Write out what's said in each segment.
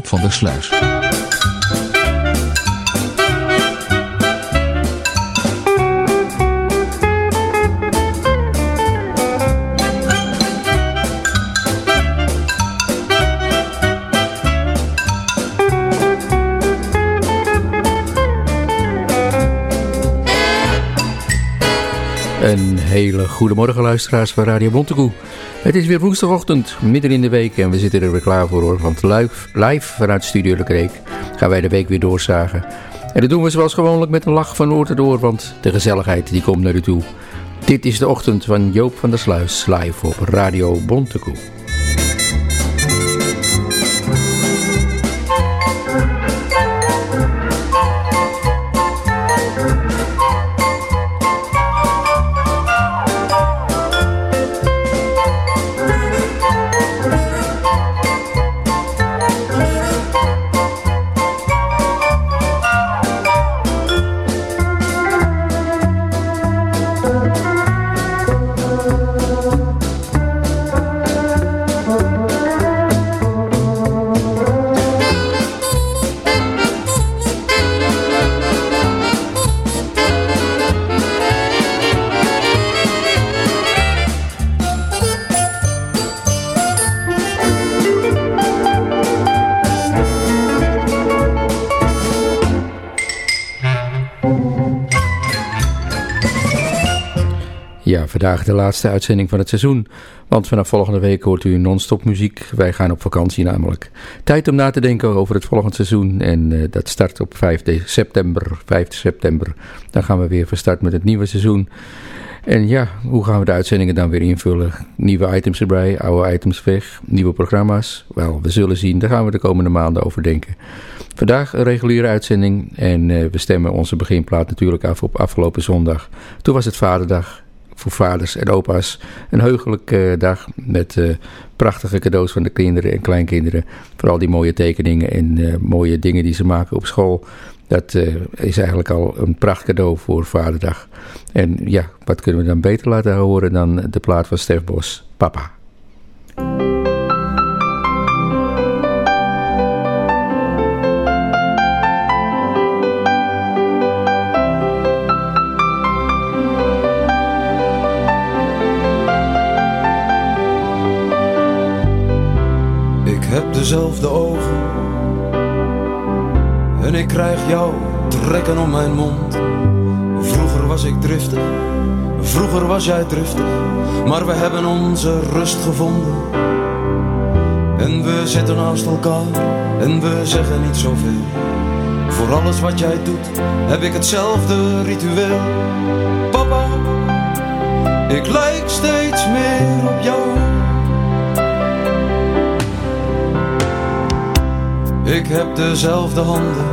Joop van der Sluis. Een hele goede morgen luisteraars van Radio Montegoe. Het is weer woensdagochtend, midden in de week en we zitten er weer klaar voor hoor. Want live, live vanuit Studio de Kreek gaan wij de week weer doorzagen. En dat doen we zoals gewoonlijk met een lach van oor tot want de gezelligheid die komt naar u toe. Dit is de ochtend van Joop van der Sluis, live op Radio Bontekoe. Vandaag de laatste uitzending van het seizoen. Want vanaf volgende week hoort u non-stop muziek. Wij gaan op vakantie namelijk. Tijd om na te denken over het volgende seizoen. En uh, dat start op 5 september. 5 september. Dan gaan we weer van start met het nieuwe seizoen. En ja, hoe gaan we de uitzendingen dan weer invullen? Nieuwe items erbij, oude items weg, nieuwe programma's? Wel, we zullen zien. Daar gaan we de komende maanden over denken. Vandaag een reguliere uitzending en uh, we stemmen onze beginplaat natuurlijk af op afgelopen zondag. Toen was het Vaderdag voor vaders en opa's. Een heugelijke dag met uh, prachtige cadeaus van de kinderen en kleinkinderen. Vooral die mooie tekeningen en uh, mooie dingen die ze maken op school. Dat is eigenlijk al een pracht cadeau voor Vaderdag. En ja, wat kunnen we dan beter laten horen dan de plaat van Stef Bos, Papa. Dezelfde ogen. En ik krijg jou trekken om mijn mond. Vroeger was ik driftig, vroeger was jij driftig. Maar we hebben onze rust gevonden. En we zitten naast elkaar en we zeggen niet zoveel. Voor alles wat jij doet heb ik hetzelfde ritueel. Papa, ik lijk steeds meer op jou. Ik heb dezelfde handen.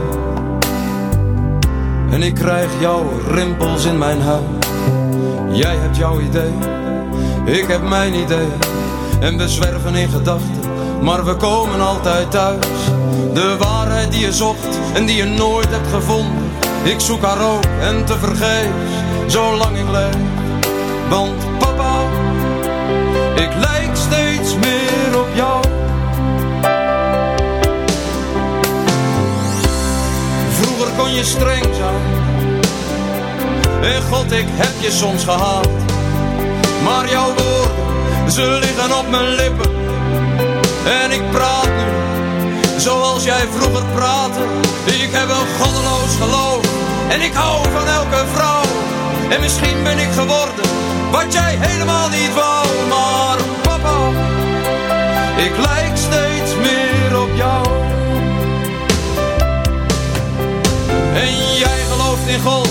En ik krijg jouw rimpels in mijn huid Jij hebt jouw idee Ik heb mijn idee. En we zwerven in gedachten Maar we komen altijd thuis. De waarheid die je zocht En die je nooit hebt gevonden. Ik zoek haar ook en te vergeefs Zolang ik leef. Want papa Ik lijk steeds meer op jou kon je streng zijn. En God, ik heb je soms gehaald. Maar jouw woorden, ze liggen op mijn lippen. En ik praat nu, zoals jij vroeger praatte. Ik heb een goddeloos geloof. En ik hou van elke vrouw. En misschien ben ik geworden, wat jij helemaal niet wou. Maar papa, ik lijk steeds meer op jou. In God,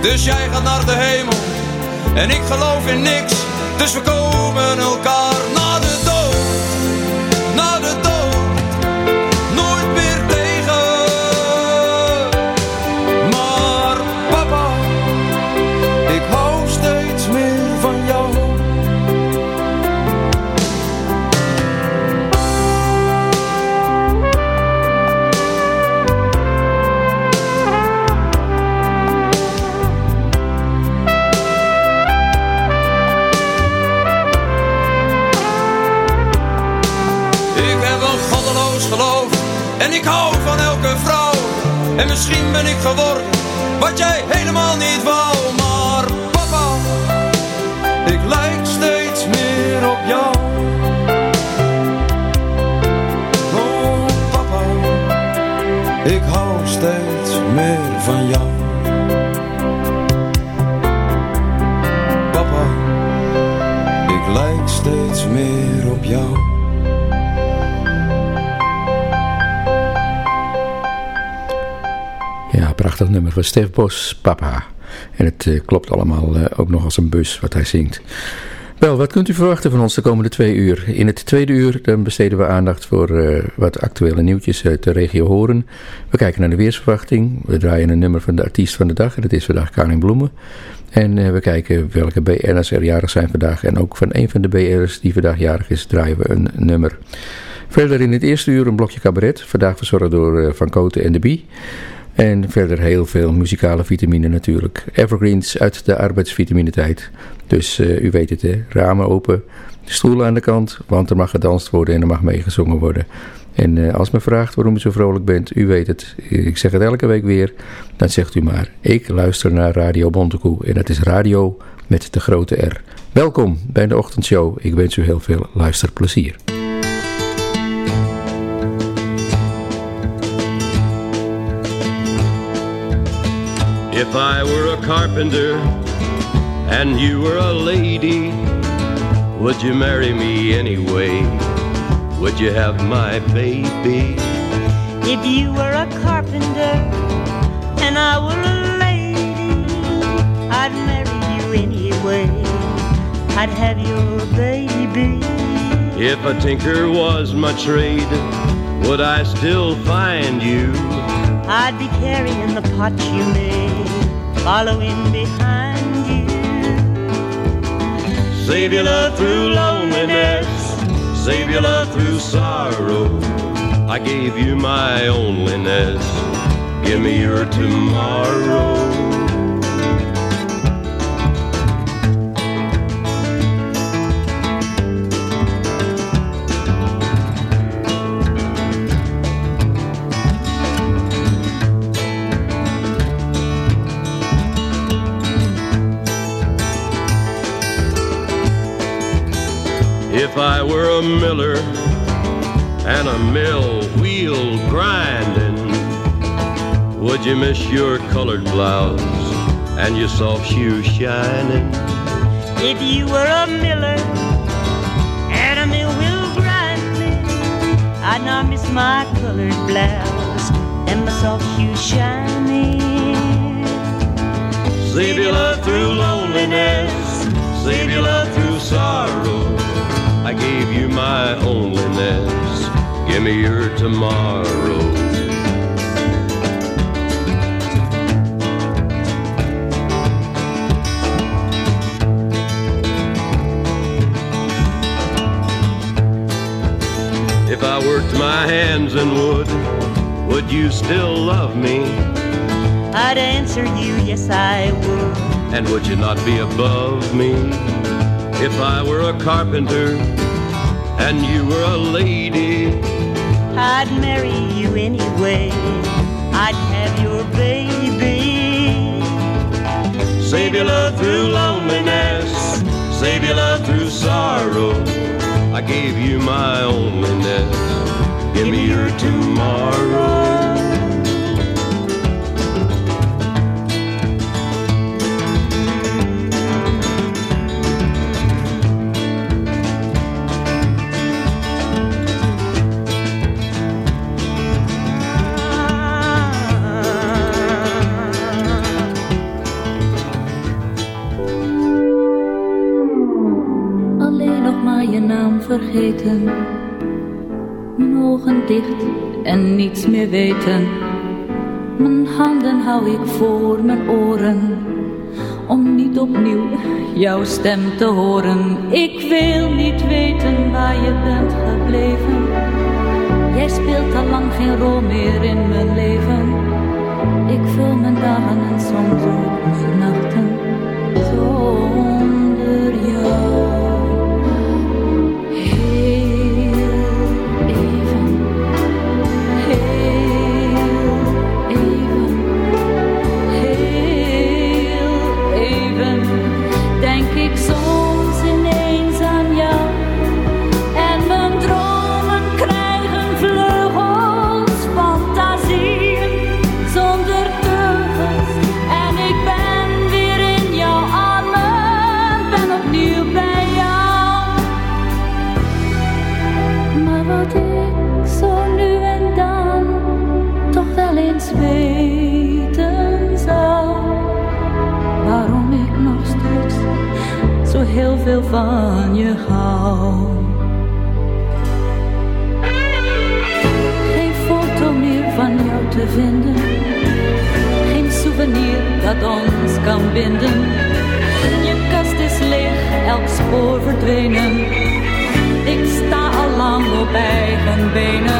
dus jij gaat naar de hemel. En ik geloof in niks, dus we komen elkaar ik hou van elke vrouw. En misschien ben ik geworden wat jij helemaal niet wou. Maar papa, ik lijk steeds meer op jou. Oh papa, ik hou steeds meer van jou. Prachtig nummer van Stef Bos, Papa. En het uh, klopt allemaal uh, ook nog als een bus wat hij zingt. Wel, wat kunt u verwachten van ons de komende twee uur? In het tweede uur dan besteden we aandacht voor uh, wat actuele nieuwtjes uit de regio Horen. We kijken naar de weersverwachting. We draaien een nummer van de artiest van de dag. En dat is vandaag Karin Bloemen. En we kijken welke BN'ers er jarig zijn vandaag. En ook van een van de BN'ers die vandaag jarig is, draaien we een nummer. Verder in het eerste uur een blokje cabaret. Vandaag verzorgd door Van Koten en de Bie. En verder heel veel muzikale vitamine natuurlijk. Evergreens uit de arbeidsvitaminetijd. Dus uh, u weet het hè, ramen open, stoelen aan de kant, want er mag gedanst worden en er mag meegezongen worden. En uh, als men vraagt waarom u zo vrolijk bent, u weet het. Ik zeg het elke week weer, dan zegt u maar. Ik luister naar Radio Bontekoe en dat is radio met de grote R. Welkom bij de ochtendshow. Ik wens u heel veel luisterplezier. If I were a carpenter and you were a lady, would you marry me anyway? Would you have my baby? If you were a carpenter and I were a lady, I'd marry you anyway. I'd have your baby. If a tinker was my trade, would I still find you? I'd be carrying the pot you made, following behind you. Save your love through loneliness, save your love through sorrow. I gave you my onlyness, give me your tomorrow. If I were a miller and a mill wheel grinding, would you miss your colored blouse and your soft shoes shining? If you were a miller and a mill wheel grinding, I'd not miss my colored blouse and my soft shoes shining. Save your love through loneliness, save your love through sorrow. I gave you my onlyness. Give me your tomorrow. If I worked my hands in wood, would you still love me? I'd answer you, yes, I would. And would you not be above me? If I were a carpenter and you were a lady, I'd marry you anyway. I'd have your baby. Save your love through loneliness, save your love through sorrow. I gave you my onlyness. Give me your tomorrow. Mijn ogen dicht en niets meer weten. Mijn handen hou ik voor mijn oren. Om niet opnieuw jouw stem te horen. Ik wil niet weten waar je bent gebleven. Jij speelt al lang geen rol meer in mijn leven. Ik vul mijn dagen en soms ook van je hou. Geen foto meer van jou te vinden, geen souvenir dat ons kan binden. Je kast is leeg, elk spoor verdwenen. Ik sta al lang op eigen benen,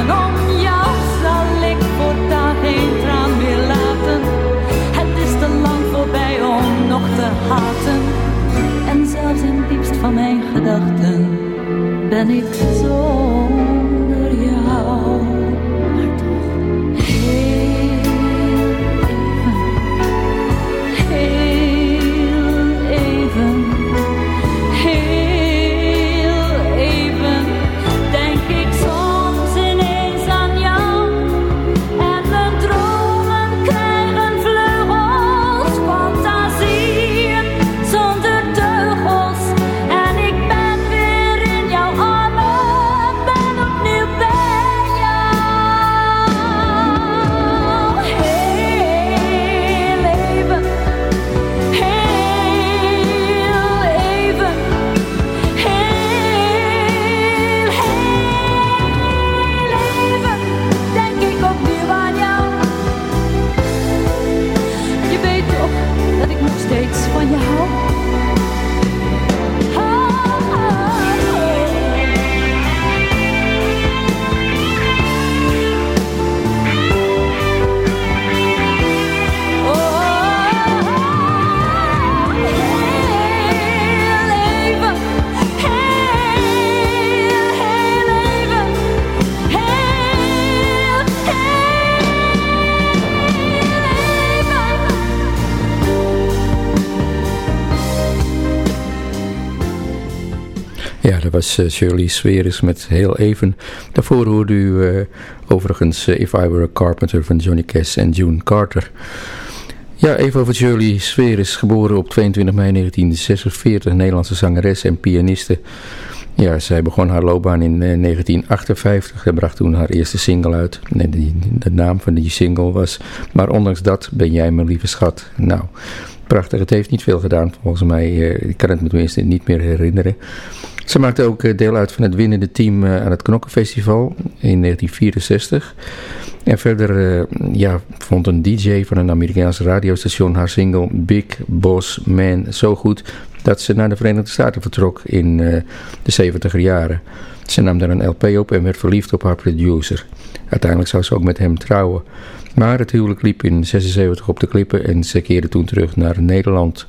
ben ik was eh, Shirley Sweris met heel even. Daarvoor hoorde u eh, overigens eh, If I Were a Carpenter van Johnny Cash en June Carter. Ja, even over Shirley Sweris, geboren op 22 mei 1946, Nederlandse zangeres en pianiste. Ja, zij begon haar loopbaan in eh, 1958 en bracht toen haar eerste single uit. De naam van die single was Maar ondanks dat ben jij mijn lieve schat. Nou, prachtig. Het heeft niet veel gedaan volgens mij. eh, ik kan het me tenminste niet meer herinneren. Ze maakte ook eh, deel uit van het winnende team eh, aan het Knokkenfestival in 1964. En verder ja, vond een DJ van een Amerikaans radiostation haar single Big Boss Man zo goed dat ze naar de Verenigde Staten vertrok in de 70er jaren. Ze nam daar een LP op en werd verliefd op haar producer. Uiteindelijk zou ze ook met hem trouwen. Maar het huwelijk liep in 76 op de klippen en ze keerde toen terug naar Nederland.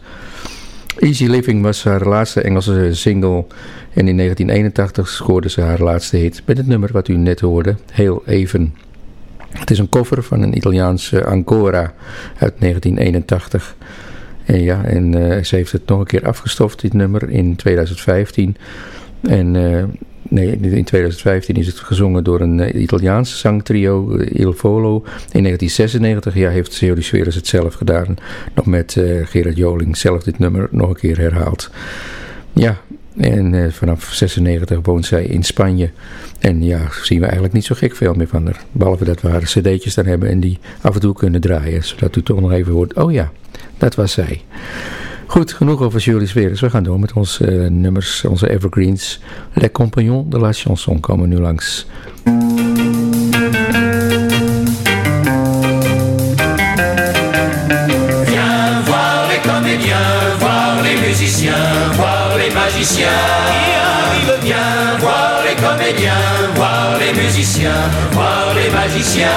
Easy Living was haar laatste Engelse single en in 1981 scoorde ze haar laatste hit met het nummer wat u net hoorde, Heel Even. Het is een cover van een Italiaanse Ancora uit 1981. En ja, en eh, ze heeft het nog een keer afgestoft, dit nummer, in 2015. En eh, nee, in 2015 is het gezongen door een eh, Italiaanse zangtrio, eh, Il Volo. In 1996 ja, heeft Seoli Sweres het zelf gedaan. Nog met eh, Gerard Joling zelf dit nummer nog een keer herhaald. Ja, en vanaf 96 woont zij in Spanje. En ja, zien we eigenlijk niet zo gek veel meer van haar. Behalve dat we haar cd'tjes dan hebben en die af en toe kunnen draaien. Zodat u toch nog even hoort, oh ja, dat was zij. Goed, genoeg over Julie Sweres. We gaan door met onze eh, nummers, onze evergreens. Les Compagnons de la Chanson komen nu langs. Les musiciens, voir les magiciens qui arrivent. Viens voir les comédiens, voir les musiciens, voir les magiciens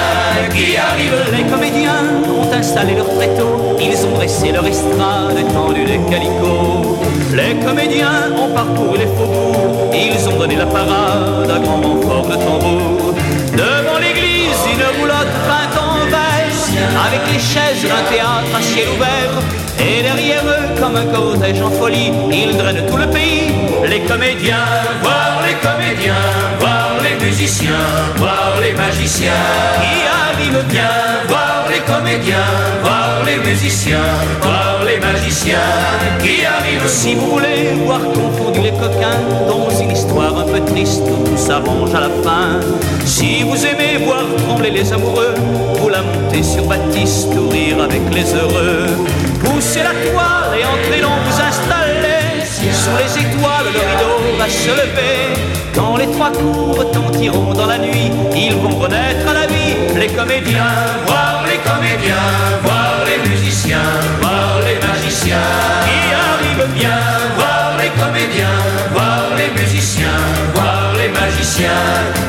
qui arrivent. Les comédiens ont installé leur tréteau, ils ont dressé leur estrade tendue des calicots. Les comédiens ont parcouru les faubourgs, ils ont donné la parade à grand renfort de tambour. Devant l'église, une roulotte peinte en vert, avec les chaises d'un théâtre à ciel ouvert. Et derrière eux, comme un cortège en folie, ils drainent tout le pays. Les comédiens, Voir les comédiens, voir les musiciens, voir les magiciens qui arrivent bien. Voir les comédiens, voir les musiciens, voir les magiciens qui arrivent. Si vous voulez voir confondus les coquins dans une histoire un peu triste tout s'arrange à la fin. Si vous aimez voir trembler les amoureux, vous la montez sur Baptiste ou rire avec les heureux. Poussez la toile et entrez donc vous installer. sous les étoiles, le rideau va se lever. Quand les trois coups retentiront dans la nuit, ils vont renaître à la vie. Les comédiens, voir les comédiens, voir les musiciens, voir les magiciens qui arrivent bien, voir les comédiens, voir les musiciens, voir les magiciens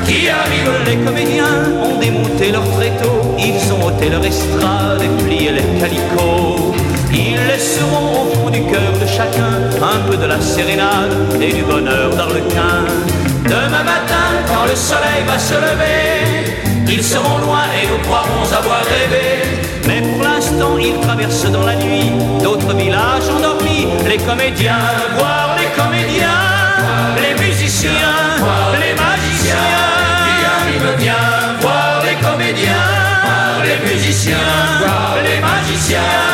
qui arrivent. Les comédiens ont démonté leur tréteau, ils ont ôté leur estrade et plié les calicots. Ils laisseront au fond du cœur de chacun un peu de la sérénade et du bonheur d'Arlequin. Demain matin, quand le soleil va se lever, ils seront loin et nous croirons avoir rêvé. Mais pour l'instant, ils traversent dans la nuit d'autres villages endormis. Les comédiens, voir les comédiens, les musiciens, les magiciens. Voir les comédiens, les musiciens, voir les magiciens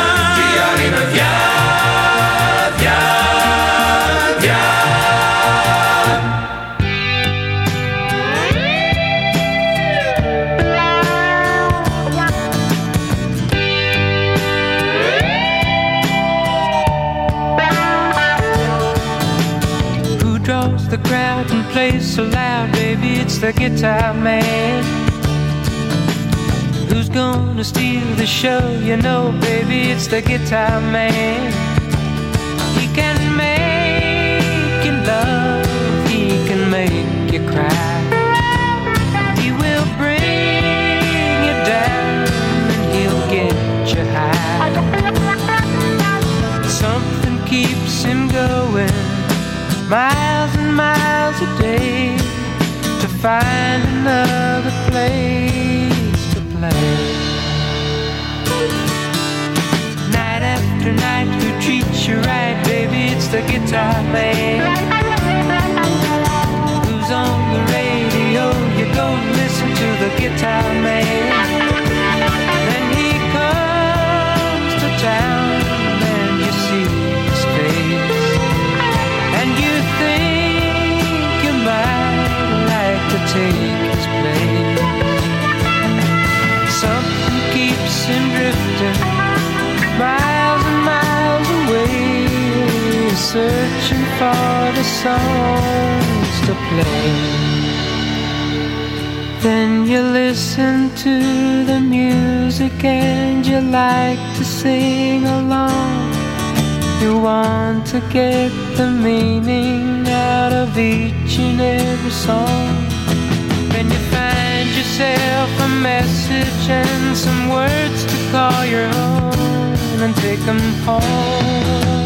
It's the guitar man. Who's gonna steal the show? You know, baby, it's the guitar man. He can make you love, he can make you cry. He will bring you down and he'll get you high. Something keeps him going miles and miles a day find another place to play. Night after night, who treats you right, baby? It's the guitar man. Who's on the radio? You go listen to the guitar man. Then he comes to town take his place. Something keeps him drifting miles and miles away, searching for the songs to play. Then you listen to the music and you like to sing along. You want to get the meaning out of each and every song. Yourself a message and some words to call your own and take them home.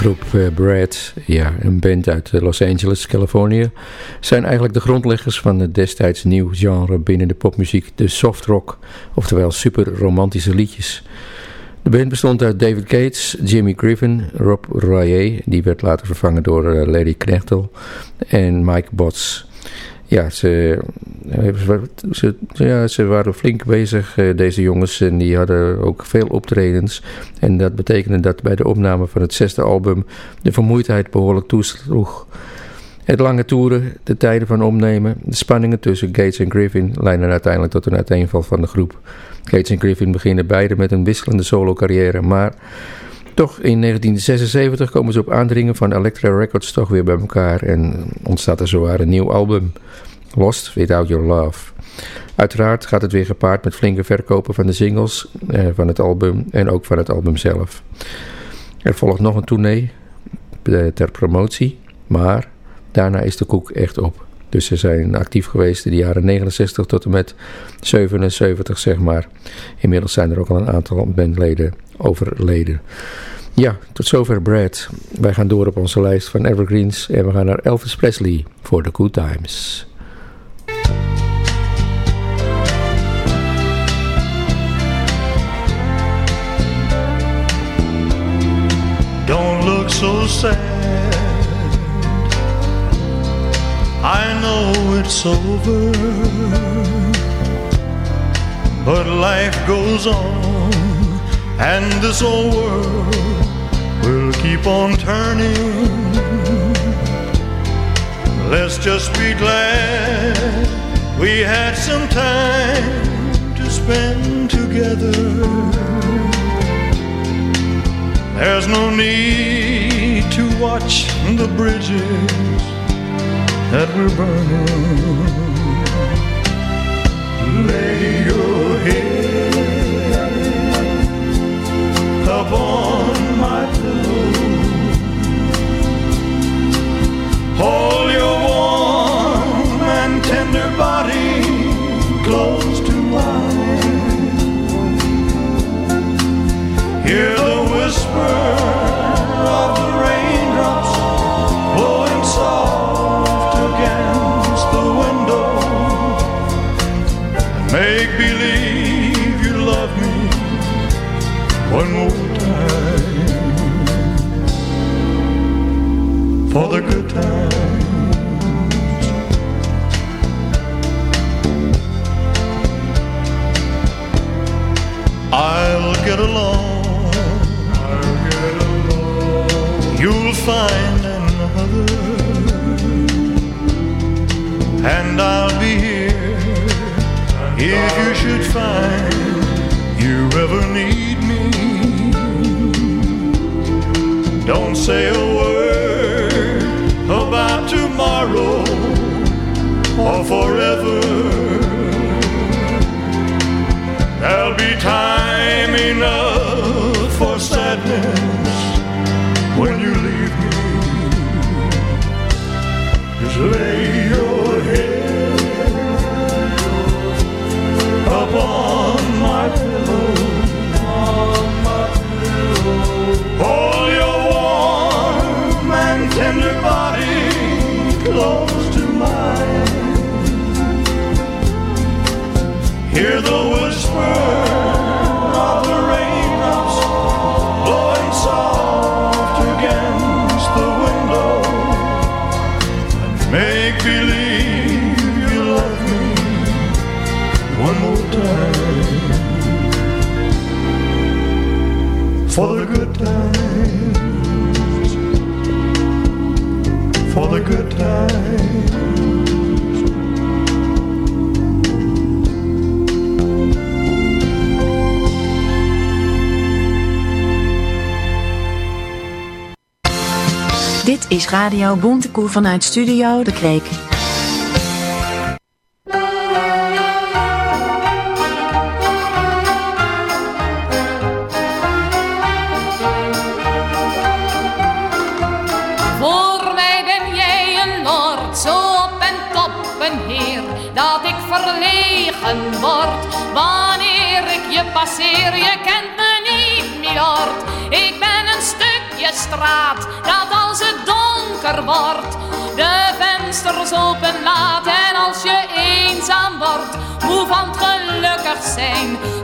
Groep eh, Brad, ja, een band uit eh, Los Angeles, Californië, zijn eigenlijk de grondleggers van het destijds nieuw genre binnen de popmuziek, de soft rock, oftewel super romantische liedjes. De band bestond uit David Gates, Jimmy Griffin, Rob Royer, die werd later vervangen door uh, Larry Knechtel, en Mike Botts. Ja, ze, ze, ja, ze waren flink bezig, uh, deze jongens, en die hadden ook veel optredens. En dat betekende dat bij de opname van het zesde album de vermoeidheid behoorlijk toesloeg. Het lange toeren, de tijden van opnemen, de spanningen tussen Gates en Griffin leidden uiteindelijk tot een uiteenval van de groep. Gates en Griffin beginnen beide met een wisselende solo-carrière, maar toch in 1976 komen ze op aandringen van Elektra Records toch weer bij elkaar en ontstaat er zowaar een nieuw album, Lost Without Your Love. Uiteraard gaat het weer gepaard met flinke verkopen van de singles eh, van het album en ook van het album zelf. Er volgt nog een tournee eh, ter promotie, maar daarna is de koek echt op. Dus ze zijn actief geweest in de jaren 69 tot en met 77, zeg maar. Inmiddels zijn er ook al een aantal bandleden overleden. Ja, tot zover Brad. Wij gaan door op onze lijst van evergreens en we gaan naar Elvis Presley voor The Good Times. Don't look so sad I know it's over, but life goes on, and this old world will keep on turning. Let's just be glad we had some time to spend together. There's no need to watch the bridges that we're burning. Lay your head upon my pillow. Hold your for the good times. I'll get along. I'll get along. You'll find another, and I'll be here if you should find you ever need me. Don't say a word forever. There'll be time for the good times. Is Radio Bontekoe vanuit Studio De Kreek.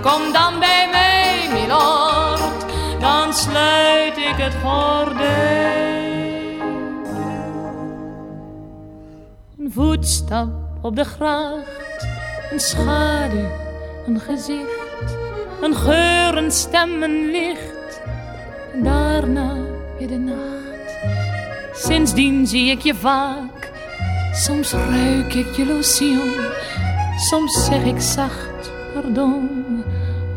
Kom dan bij mij, milord. het gordijn. Een voetstap op de gracht, een schaduw, een gezicht, een geur, een stem, een licht. En daarna weer de nacht. Sindsdien zie ik je vaak, soms ruik ik je lotion, soms zeg ik zacht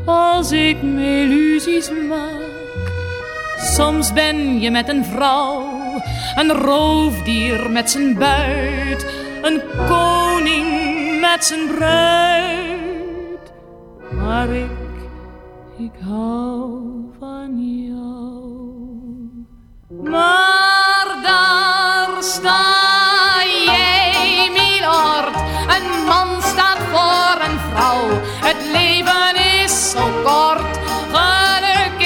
als ik me illusies maak. Soms ben je met een vrouw, een roofdier met zijn buit, een koning met zijn bruid. Maar ik, ik hou van jou. Maar daar sta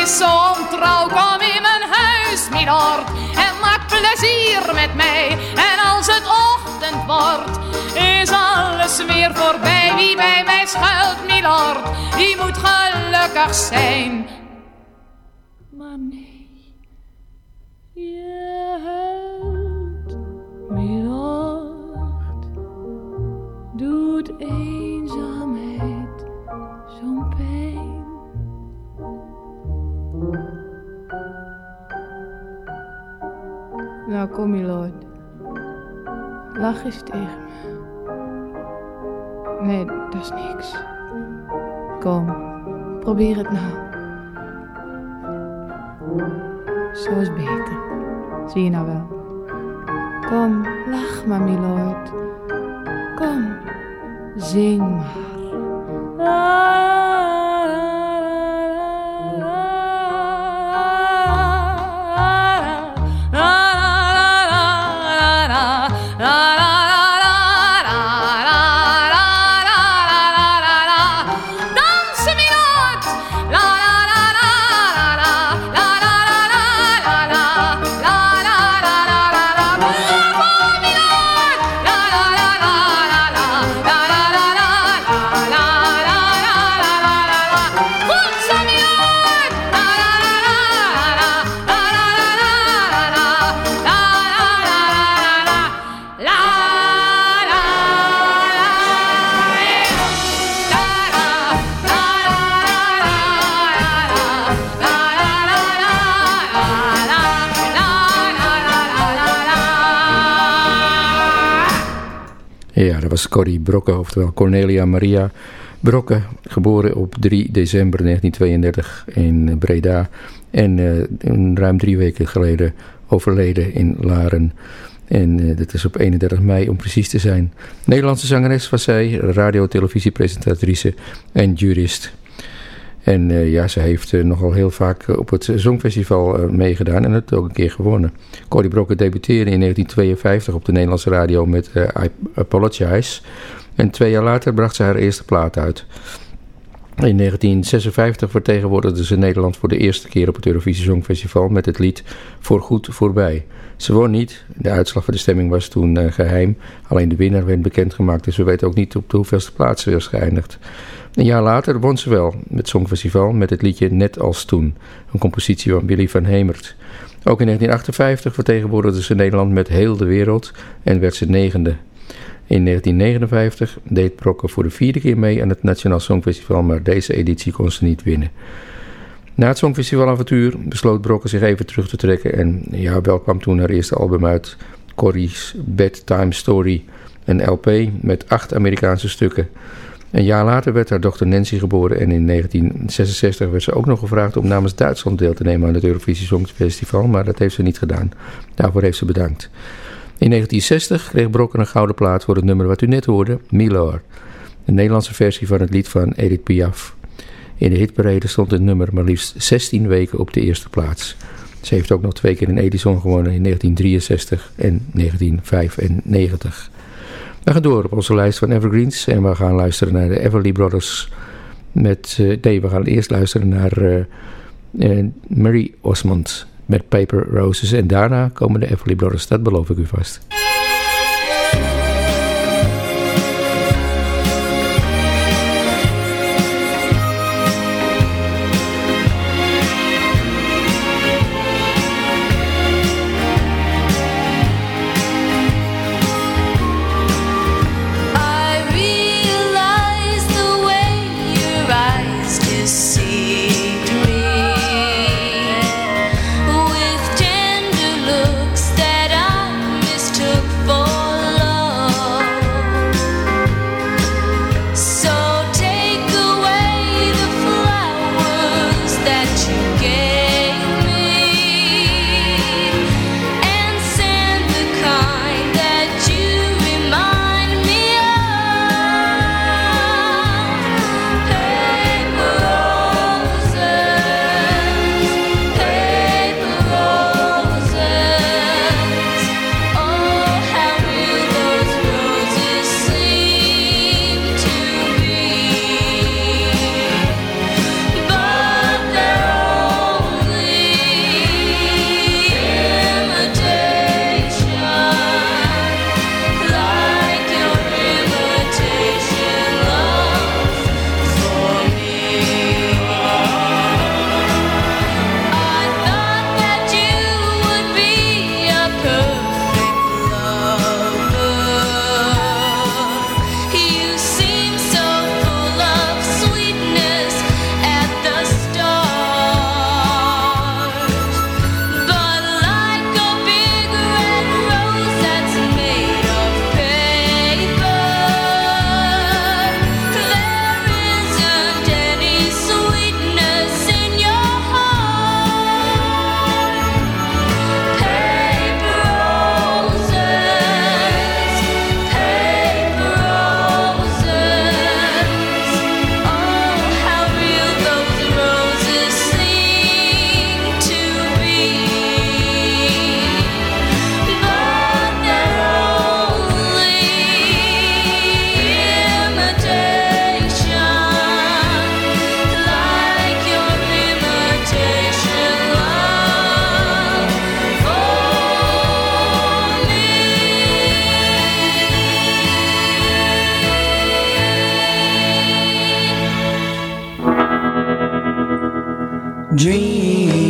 is zo ontrouw. Kom in mijn huis, milord, en maak plezier met mij. En als het ochtend wordt, is alles weer voorbij. Wie bij mij schuilt, milord, die moet gelukkig zijn. Maar nee, je huilt, milord, doet eenzaamheid Nou, kom, milord. Lach eens tegen me. Nee, dat is niks. Kom, probeer het nou. Zo is beter. Zie je nou wel. Kom, lach maar, milord. Kom, zing maar. Dansen, was Corrie Brokke, oftewel Cornelia Maria Brokke, geboren op 3 december 1932 in Breda en eh, ruim drie weken geleden overleden in Laren. En eh, dat is op 31 mei om precies te zijn. Nederlandse zangeres was zij, radio- televisiepresentatrice en jurist. En eh, ja, ze heeft eh, nogal heel vaak eh, op het Songfestival eh, meegedaan en het ook een keer gewonnen. Corrie Brokke debuteerde in 1952 op de Nederlandse radio met I Apologize. En twee jaar later bracht ze haar eerste plaat uit. In 1956 vertegenwoordigde ze Nederland voor de eerste keer op het Eurovisie Songfestival met het lied Voor Goed Voorbij. Ze won niet, de uitslag van de stemming was toen eh, geheim, alleen de winnaar werd bekendgemaakt, dus we weten ook niet op de hoeveelste plaats ze was geëindigd. Een jaar later won ze wel het Songfestival met het liedje Net als toen, een compositie van Willy van Hemert. Ook in 1958 vertegenwoordigde ze Nederland met heel de wereld en werd ze negende. In 1959 deed Brokke voor de vierde keer mee aan het Nationaal Songfestival, maar deze editie kon ze niet winnen. Na het Songfestivalavontuur besloot Brokke zich even terug te trekken en ja, wel kwam toen haar eerste album uit, Corrie's Bedtime Story, een LP met acht Amerikaanse stukken. Een jaar later werd haar dochter Nancy geboren en in 1966 werd ze ook nog gevraagd om namens Duitsland deel te nemen aan het Eurovisie Songfestival, maar dat heeft ze niet gedaan. Daarvoor heeft ze bedankt. In 1960 kreeg Brokken een gouden plaat voor het nummer wat u net hoorde, Milor. De Nederlandse versie van het lied van Edith Piaf. In de hitparade stond het nummer maar liefst 16 weken op de eerste plaats. Ze heeft ook nog twee keer een Edison gewonnen in 1963 en 1995. We gaan door op onze lijst van Evergreens en we gaan luisteren naar de Everly Brothers. Met, uh, nee, we gaan eerst luisteren naar uh, uh, Mary Osmond met Paper Roses. En daarna komen de Everly Brothers, dat beloof ik u vast. Dream,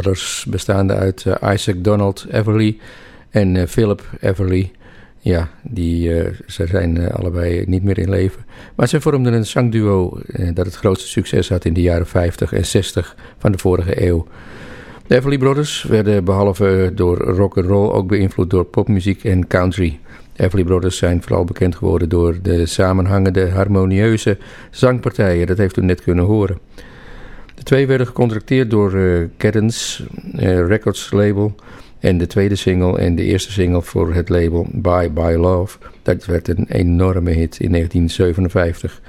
Brothers, bestaande uit eh, Isaac Donald Everly en eh, Philip Everly. Ja, die, eh, ze zijn allebei niet meer in leven. Maar ze vormden een zangduo dat het grootste succes had in de jaren 50 en 60 van de vorige eeuw. De Everly Brothers werden behalve door rock and roll ook beïnvloed door popmuziek en country. De Everly Brothers zijn vooral bekend geworden door de samenhangende, harmonieuze zangpartijen. Dat heeft u net kunnen horen. De twee werden gecontracteerd door eh Cadence eh, Records label. En de tweede single en de eerste single voor het label Bye Bye Love. Dat werd een enorme hit in 1957.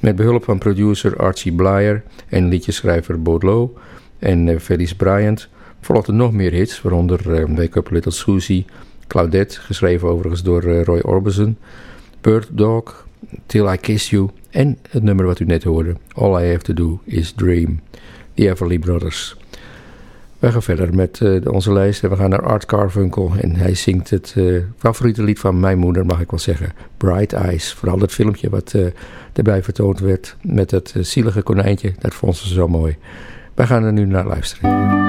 Met behulp van producer Archie Blyer en liedjeschrijver Baudelaire en eh, Felice Bryant volgden nog meer hits, waaronder Wake Up Little Susie, Claudette, geschreven overigens door Roy Orbison, Bird Dog, Till I Kiss You en het nummer wat u net hoorde, All I Have To Do Is Dream, The Everly Brothers. We gaan verder met eh, onze lijst en we gaan naar Art Carfunkel en hij zingt het eh, favoriete lied van mijn moeder, mag ik wel zeggen, Bright Eyes. Vooral dat filmpje wat eh, erbij vertoond werd met het eh, zielige konijntje, dat vond ze zo mooi. Wij gaan er nu naar luisteren.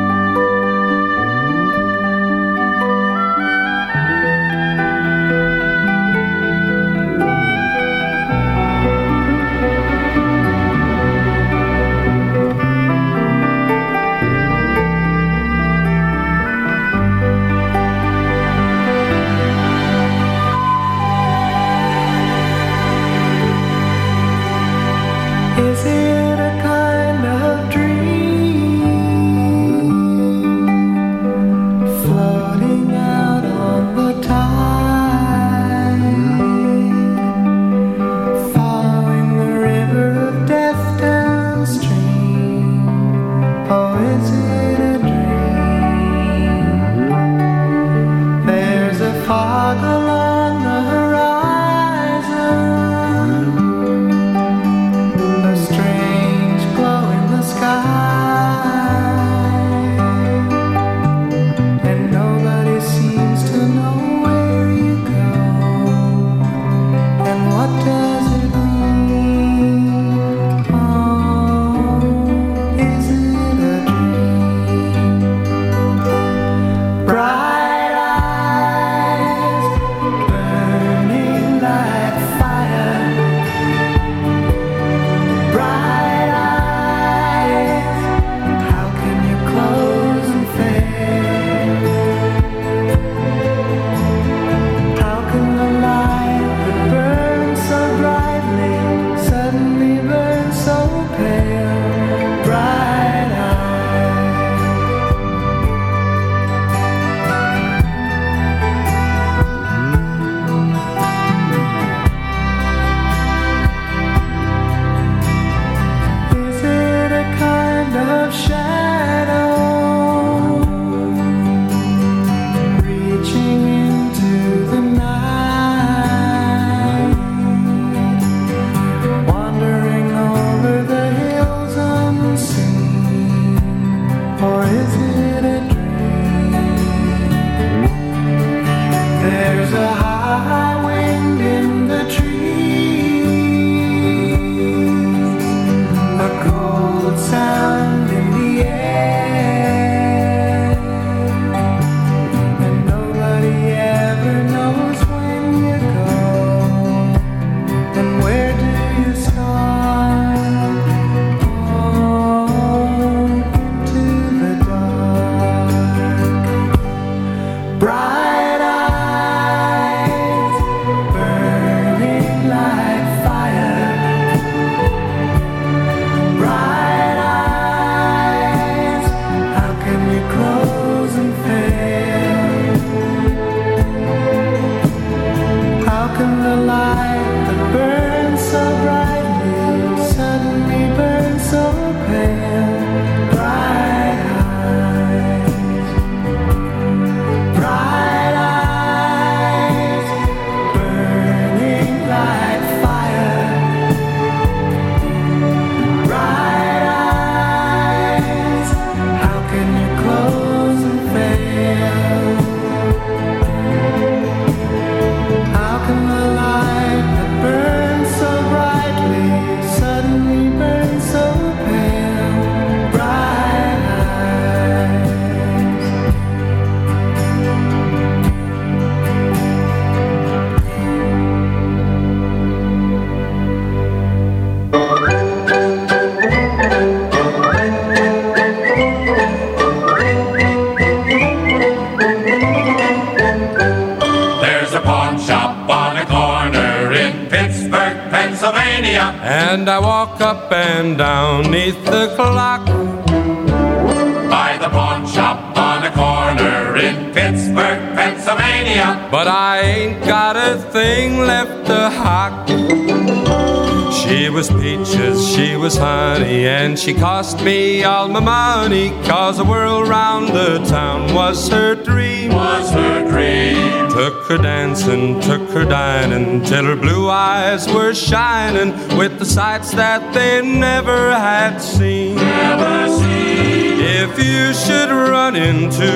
Cost me all my money Cause the world round the town was her dream Was her dream Took her dancing, took her dining, till her blue eyes were shining with the sights that they never had seen. Never seen. If you should run into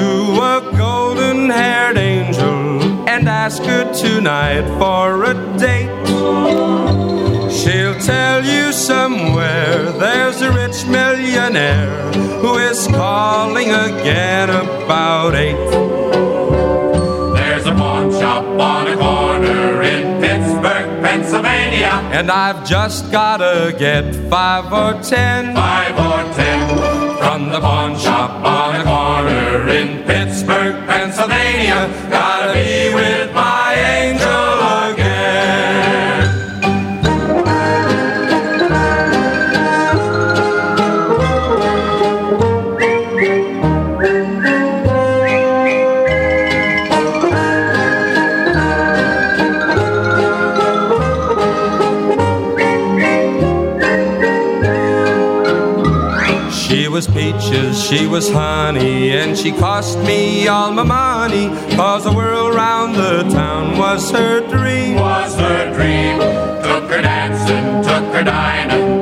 a golden haired angel and ask her tonight for a date, she'll tell you somewhere there's a rich millionaire who is calling again about eight There's a pawn shop on a corner in Pittsburgh, Pennsylvania. And I've just gotta get five or ten, five or ten from the pawn shop on a corner in Pittsburgh, Pennsylvania. Gotta be with my she was honey, and she cost me all my money. Cause the world round the town was her dream. Was her dream. Took her dancing, took her dining,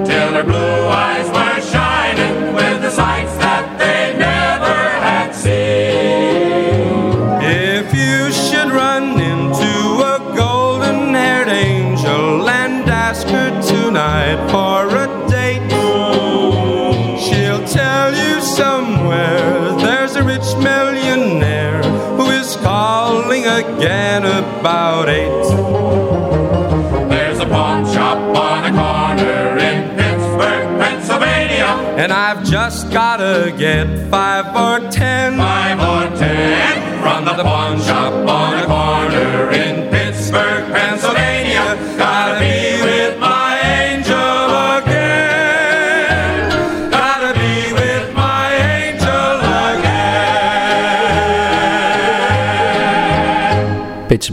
about eight. There's a pawn shop on a corner in Pittsburgh, Pennsylvania. And I've just gotta get five or ten. Five or ten from the pawn shop on a corner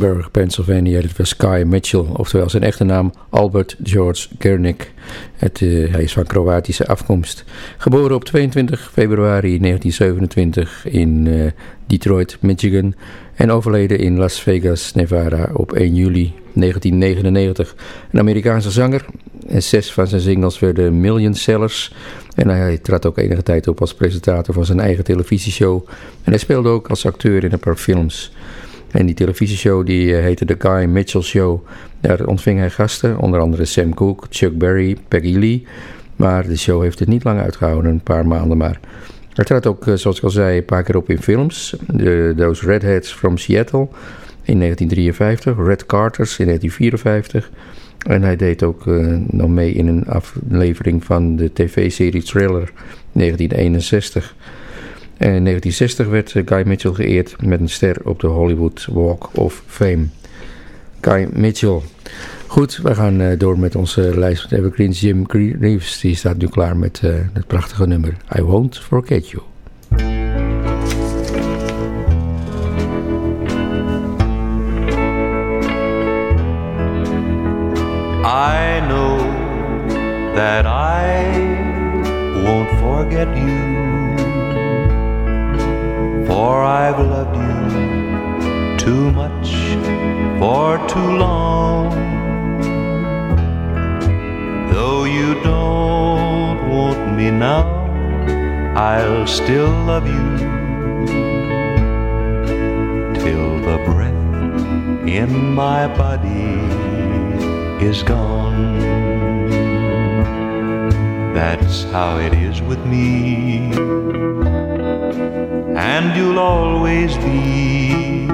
Pittsburgh, Pennsylvania. Dit was Kai Mitchell, oftewel zijn echte naam Albert George Gernick. Het, uh, hij is van Kroatische afkomst. Geboren op 22 februari 1927 in uh, Detroit, Michigan. En overleden in Las Vegas, Nevada op 1 juli 1999. Een Amerikaanse zanger. En zes van zijn singles werden million sellers. En hij trad ook enige tijd op als presentator van zijn eigen televisieshow. En hij speelde ook als acteur in een paar films. En die televisieshow die eh, heette The Guy Mitchell Show. Daar ontving hij gasten, onder andere Sam Cooke, Chuck Berry, Peggy Lee. Maar de show heeft het niet lang uitgehouden, een paar maanden maar. Hij trad ook, eh, zoals ik al zei, een paar keer op in films. De, Those Redheads from Seattle in 1953, Red Carters in 1954. En hij deed ook uh, nog mee in een aflevering van de tv-serie Thriller 1961. En in 1960 werd eh, Guy Mitchell geëerd met een ster op de Hollywood Walk of Fame. Guy Mitchell. Goed, we gaan uh, door met onze lijst van evergreens. Jim Reeves die staat nu klaar met het prachtige nummer I Won't Forget You. I know that I won't forget you, for I've loved you too much for too long. Though you don't want me now, I'll still love you till the breath in my body is gone. That's how it is with me. And you'll always be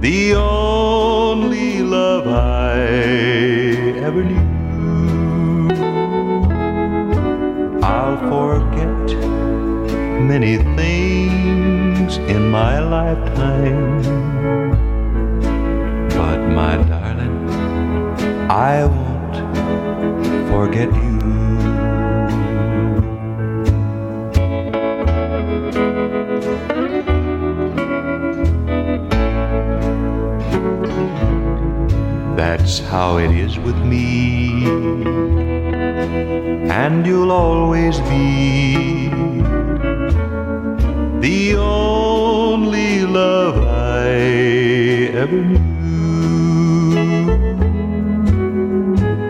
the only love I ever knew. I'll forget many things in my lifetime. But my darling, I won't forget you. That's how it is with me, and you'll always be the only love I ever knew.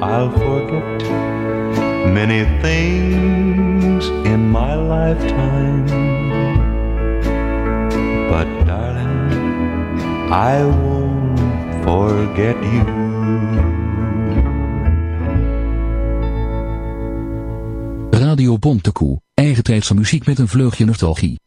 I'll forget many things in my lifetime, but darling, I won't Radio Bontekoe, eigen tijdse muziek met een vleugje nostalgie.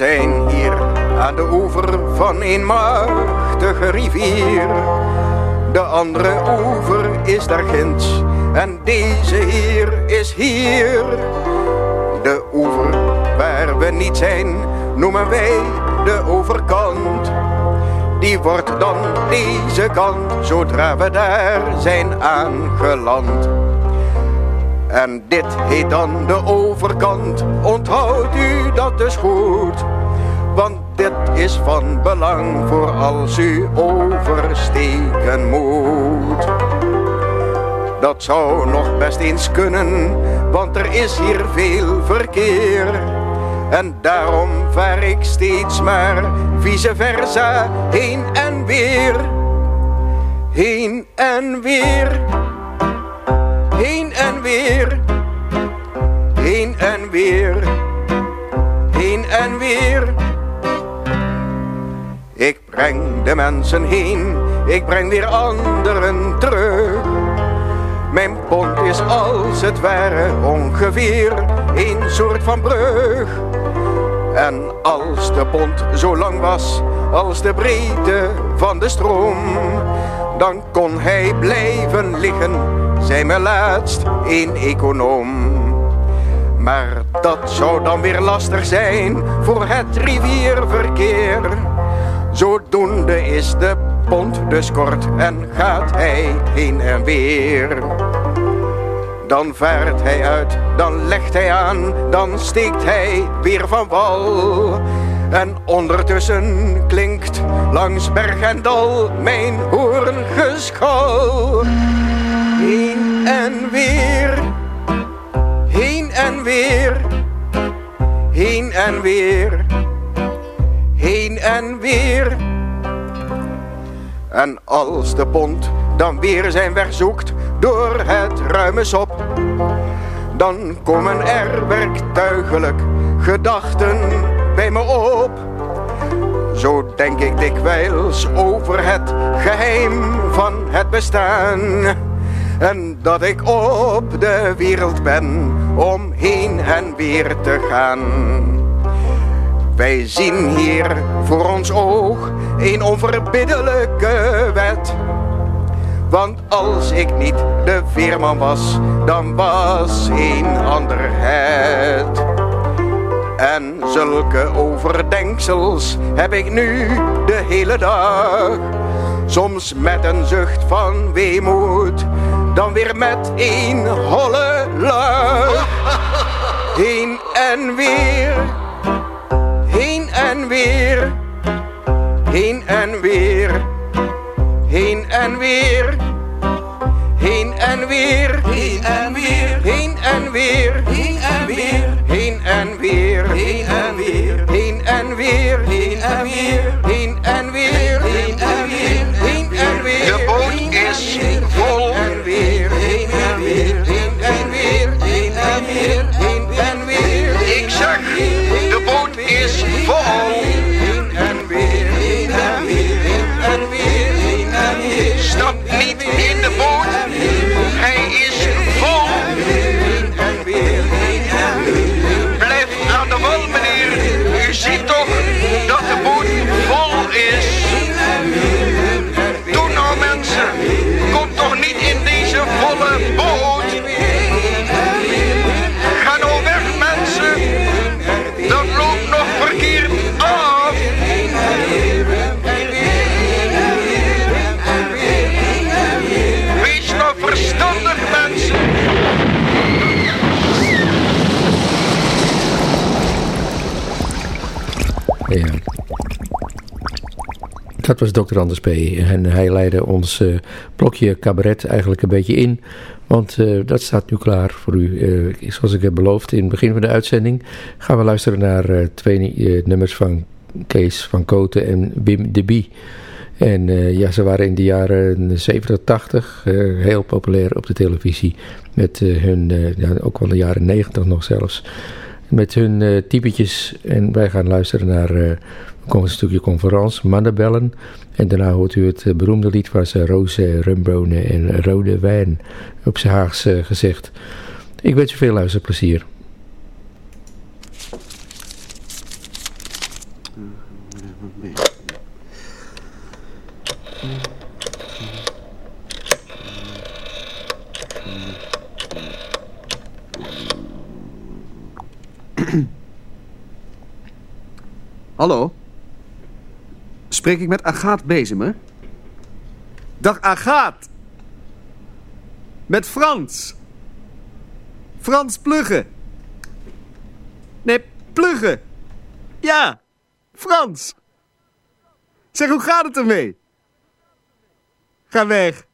Zijn hier aan de oever van een machtige rivier. De andere oever is daar ginds en deze hier is hier. De oever waar we niet zijn noemen wij de overkant. Die wordt dan deze kant zodra we daar zijn aangeland. En dit heet dan de overkant, onthoudt u dat dus goed. Want dit is van belang voor als u oversteken moet. Dat zou nog best eens kunnen, want er is hier veel verkeer. En daarom vaar ik steeds maar vice versa heen en weer. Heen en weer. Heen en weer. Heen en weer. Heen en weer. Ik breng de mensen heen, ik breng weer anderen terug. Mijn pont is als het ware ongeveer een soort van brug. En als de pont zo lang was als de breedte van de stroom, dan kon hij blijven liggen, zei me laatst een econoom. Maar dat zou dan weer lastig zijn voor het rivierverkeer. Zodoende is de pont dus kort en gaat hij heen en weer. Dan vaart hij uit, dan legt hij aan, dan steekt hij weer van wal. En ondertussen klinkt langs berg en dal mijn hoorngeschal. Heen en weer, heen en weer, heen en weer, heen en weer. En als de pont dan weer zijn weg zoekt door het ruime sop, dan komen er werktuigelijk gedachten bij me op. Zo denk ik dikwijls over het geheim van het bestaan. En dat ik op de wereld ben om heen en weer te gaan. Wij zien hier voor ons oog een onverbiddelijke wet. Want als ik niet de veerman was, dan was een ander het. En zulke overdenksels heb ik nu de hele dag. Soms met een zucht van weemoed, dan weer met een holle lach. Heen en weer, heen en weer, heen en weer, heen en weer. Heen en weer, heen en weer, heen en weer, heen en weer, heen en weer, heen en weer, heen en weer, heen en weer, heen en weer, heen en weer, heen en weer. De boot is zeg, de boot is vol. Heen en weer, heen en weer, heen en weer, heen en weer. Stap niet in de boot. Hij is vol. Blijf aan de wal, meneer. U ziet toch Ja. Dat was Dr. Anders P. En hij leidde ons uh, blokje cabaret eigenlijk een beetje in. Want uh, dat staat nu klaar voor u. Uh, zoals ik heb beloofd in het begin van de uitzending... gaan we luisteren naar twee nummers van Kees van Koten en Wim de Bie. En ja, ze waren in de jaren 70, 80 heel populair op de televisie. Met hun, ja, ook wel de jaren 90 nog zelfs. Met hun typetjes. En wij gaan luisteren naar komt een stukje conferentie, mannenbellen. En daarna hoort u het eh, beroemde lied waar ze roze, rumbonen en rode wijn op zijn Haags uh, gezegd. Ik wens u veel luisterplezier. Hallo? Spreek ik met Agaat Bezemer? Dag Agaat! Met Frans! Frans Plugge! Nee, Plugge! Ja, Frans! Zeg, hoe gaat het ermee? Ga weg.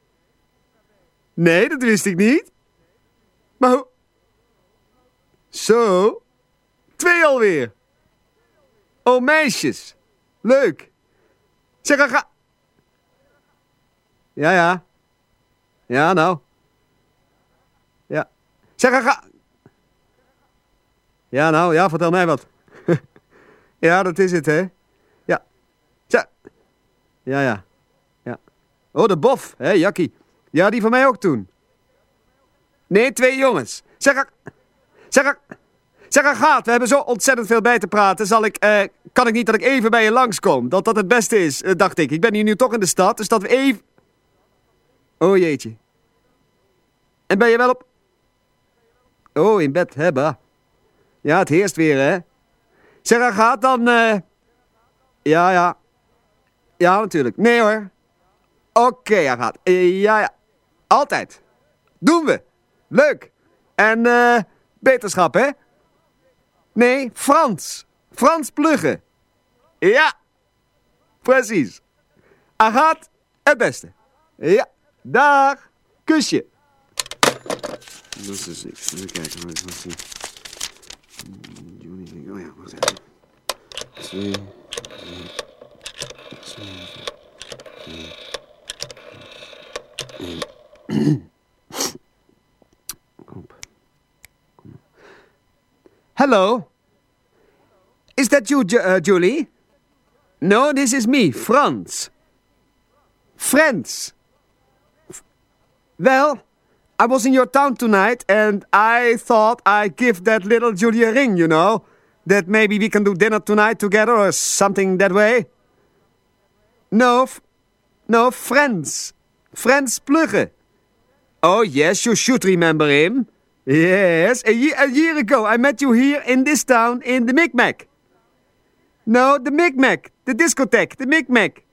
Nee, dat wist ik niet. Maar hoe... Zo? Twee alweer. Oh, meisjes. Leuk. Zeg, ga... Ja, ja. Ja, nou. Ja. Zeg, ga... Ja, nou, ja, vertel mij wat. ja, dat is het, hè. Ja. Zeg. Ja, ja. Ja. Oh, de bof, hè, Jakkie. Ja, die van mij ook toen. Nee, twee jongens. Zeg, zeg, zeg, gaat. We hebben zo ontzettend veel bij te praten. Zal ik, eh, kan ik niet dat ik even bij je langskom? Dat dat het beste is, eh, dacht ik. Ik ben hier nu toch in de stad, dus dat we even... Oh jeetje. En ben je wel op... Oh, in bed, hebben. Ja, het heerst weer, hè? Zeg, gaat dan... Uh... Ja, ja. Ja, natuurlijk. Nee hoor. Oké, okay, gaat. Ja, ja. Altijd. Doen we. Leuk. En eh... beterschap, hè? Nee, Frans. Frans Plugge. Ja, precies. Agat, het beste. Ja, dag. Kusje. Dat is niks. Even kijken. Wat is dat? Oh ja, wacht even. Twee, drie, zeven, één. Hello. Is that you, uh, Julie? No, this is me, Franz. Friends. Well, I was in your town tonight and I thought I'd give that little Julie a ring, you know. That maybe we can do dinner tonight together or something that way. No, no, friends. Friends Plugge. Oh, yes, you should remember him. Yes, a year, a year ago I met you here in this town in the Micmac. No, the Micmac. The discotheque. The Micmac.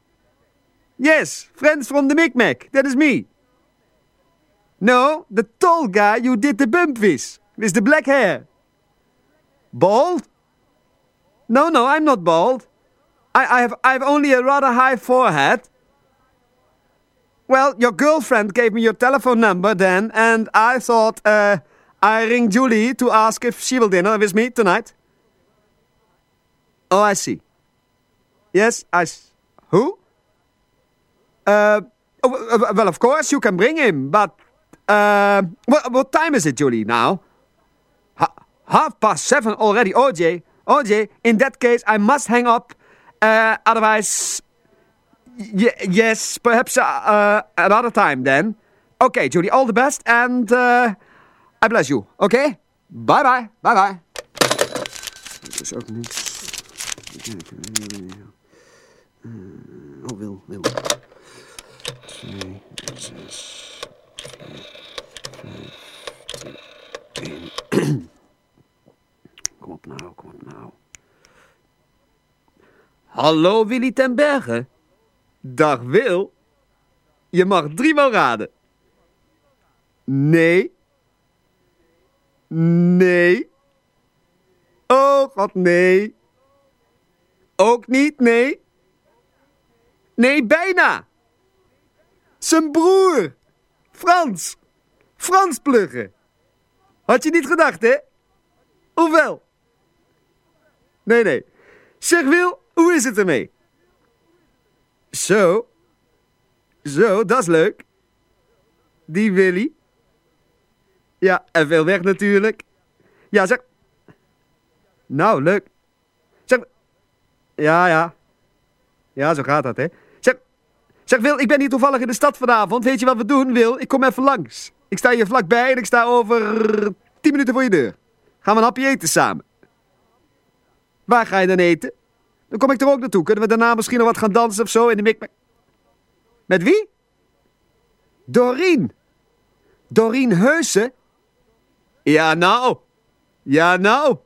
Yes, friends from the Micmac. That is me. No, the tall guy you did the bump with. With the black hair. Bald? No, no, I'm not bald. I, I have I have only a rather high forehead. Well, your girlfriend gave me your telephone number then, and I thought uh, I ring Julie to ask if she will dinner with me tonight. Oh, I see. Yes, I. Who? Uh, well, of course you can bring him, but uh, what, what time is it, Julie? Now, ha half past seven already. OJ, OJ. In that case, I must hang up. Uh, otherwise, yes, perhaps uh, another time then. Okay, Julie. All the best, and uh, I bless you. Okay. Bye bye. Bye bye. is ook niks. Oh, Wil, Wil. Twee, zes, vier, vijf, twee, één. Kom op nou, kom op nou. Hallo Willy ten Berge. Dag Wil. Je mag driemaal raden. Nee. Nee. Oh god, nee. Ook niet, nee. Nee, bijna. Zijn broer. Frans. Frans Pluggen. Had je niet gedacht, hè? Hoewel? Nee, nee. Zeg Wil, hoe is het ermee? Zo. Zo, dat is leuk. Die Willy. Ja, en veel weg natuurlijk. Ja, zeg. Nou, leuk. Zeg. Ja, ja. Ja, zo gaat dat, hè. Zeg, zeg Wil, ik ben hier toevallig in de stad vanavond. Weet je wat we doen, Wil? Ik kom even langs. Ik sta hier vlakbij en ik sta over tien minuten voor je deur. Gaan we een hapje eten samen. Waar ga je dan eten? Dan kom ik er ook naartoe. Kunnen we daarna misschien nog wat gaan dansen of zo in de mik... Met wie? Dorien. Dorien Heusen? Ja, nou. Ja, nou.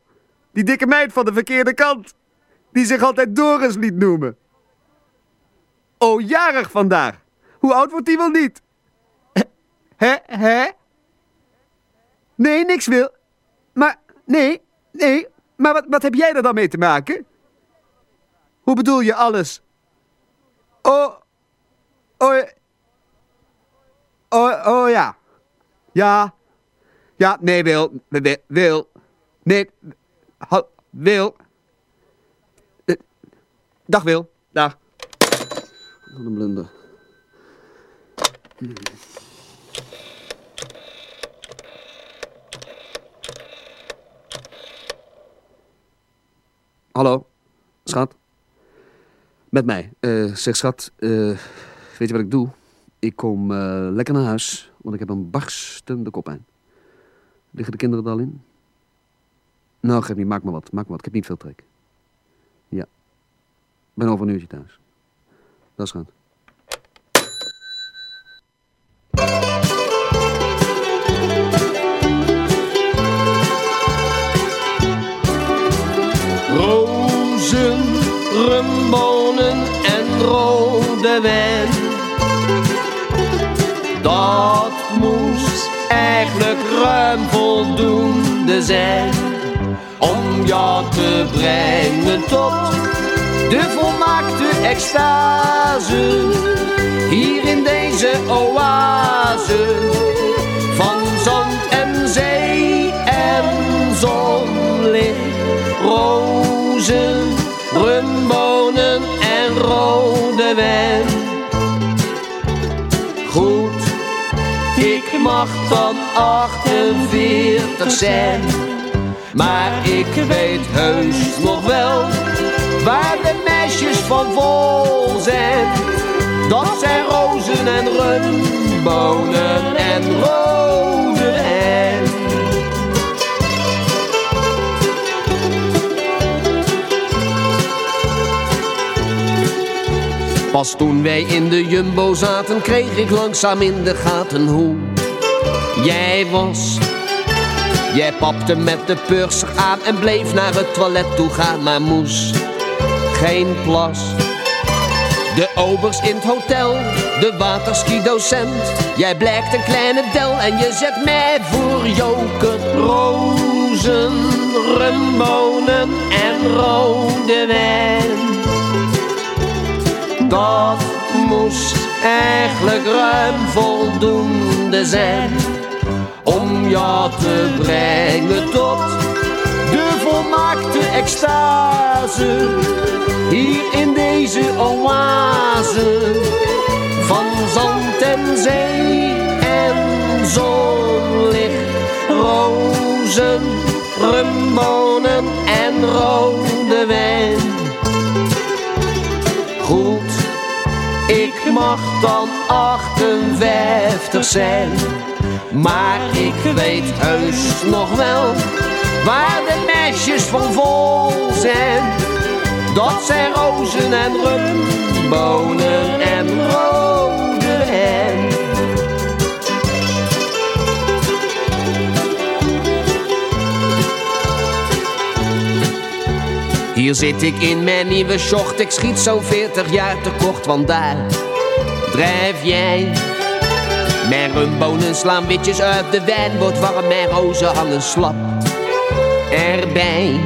Die dikke meid van de verkeerde kant. Die zich altijd Doris liet noemen. Oh, jarig vandaag. Hoe oud wordt die wel niet? Hè, hè? Nee, niks wil. Maar, nee, nee. Maar wat, wat heb jij er dan mee te maken? Hoe bedoel je alles? Oh, oh, oh, oh ja. Ja, ja, nee, Wil, Wil, Wil. nee, ha- Wil. Eh, Dag Wil, dag. Wat een blunder. Hallo, schat. Met mij. Eh, zeg schat, eh, weet je wat ik doe? Ik kom eh, lekker naar huis, want ik heb een barstende koppijn. Liggen de kinderen er al in? Nou, geef niet, maak maar wat, maak maar wat. Ik heb niet veel trek. Ja. Ben over een uurtje thuis. Dat is goed. Rozen, rumbonen en rode wijn. Dat moest eigenlijk ruim voldoende zijn om jou te brengen tot de volmaakte extase. Hier in deze oase van zand en zee en zonlicht. Rozen, rumbonen en rode wijn. Mag dan 48 zijn. Maar ik weet heus nog wel waar de meisjes van vol zijn. Dat zijn rozen en rumbonen en rode wijn. Pas toen wij in de jumbo zaten, kreeg ik langzaam in de gaten hoe jij was. Jij papte met de purser aan en bleef naar het toilet toe gaan, maar moes geen plas. De obers in het hotel, de waterski-docent. Jij blijkt een kleine del en je zet mij voor joker. Rozen, rumbonen en rode wijn. Dat moest eigenlijk ruim voldoende zijn jou te brengen tot de volmaakte extase. Hier in deze oase van zand en zee en zonlicht. Rozen, rumbonen en rode wijn. Goed, ik mag dan 58 zijn. Maar ik weet heus nog wel waar de meisjes van vol zijn. Dat zijn rozen en rumbonen en rode wijn. Hier zit ik in mijn nieuwe short, ik schiet zo'n 40 jaar tekort, want daar drijf jij. Mijn rumbonen slaan witjes uit de wijn, wordt warm, mijn rozen hangen slap erbij.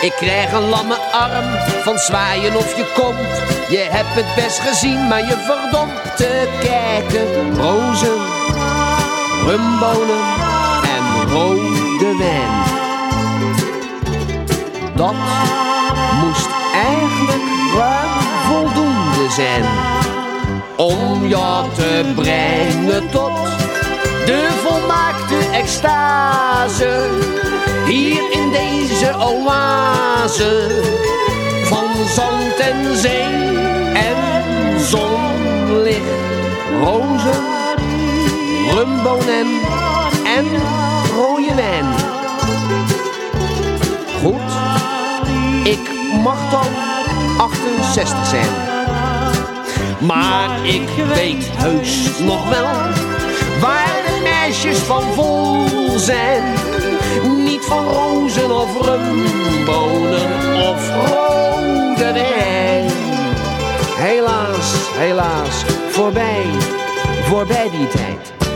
Ik krijg een lamme arm van zwaaien of je komt. Je hebt het best gezien, maar je verdomd te kijken. Rozen, rumbonen en rode wijn. Dat moest eigenlijk ruim voldoende zijn. Om jou te brengen tot de volmaakte extase. Hier in deze oase van zand en zee en zonlicht. Rozen, rumbonen en rode wijn. Goed, ik mag dan 68 zijn. Maar ik weet heus nog wel waar de meisjes van vol zijn. Niet van rozen of rumbonen of rode wijn. Helaas, helaas, voorbij, voorbij die tijd.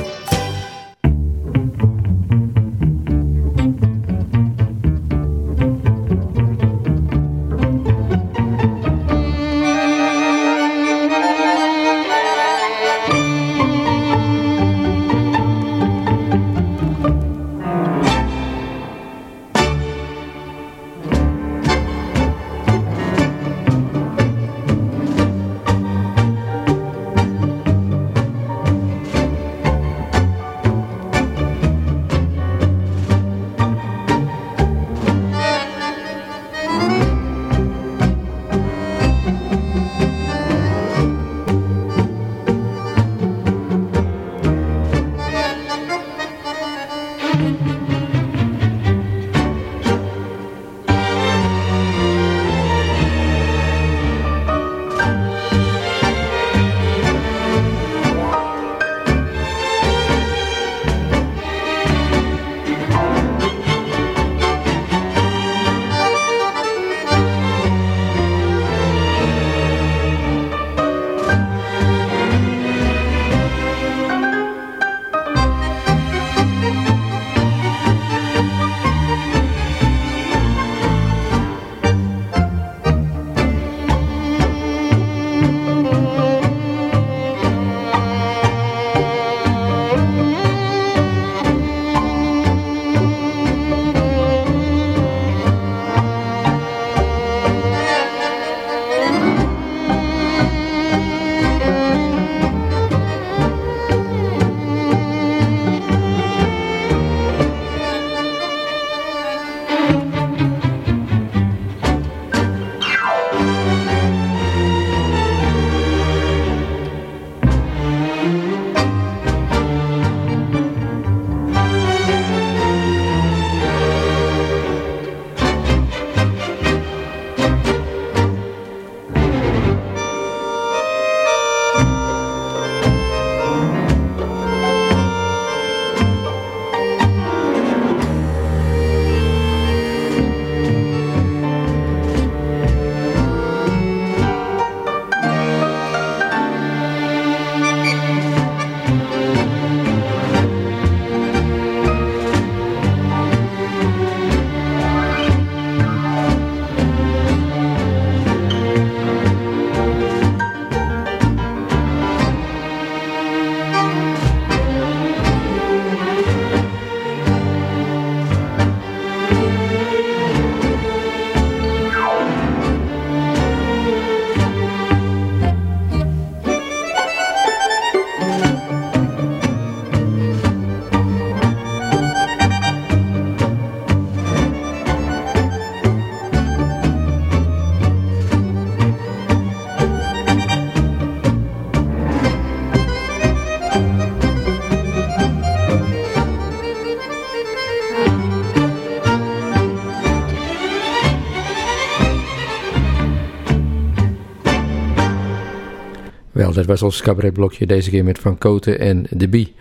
Wel, dat was ons cabaretblokje deze keer met Van Koten en De Bie.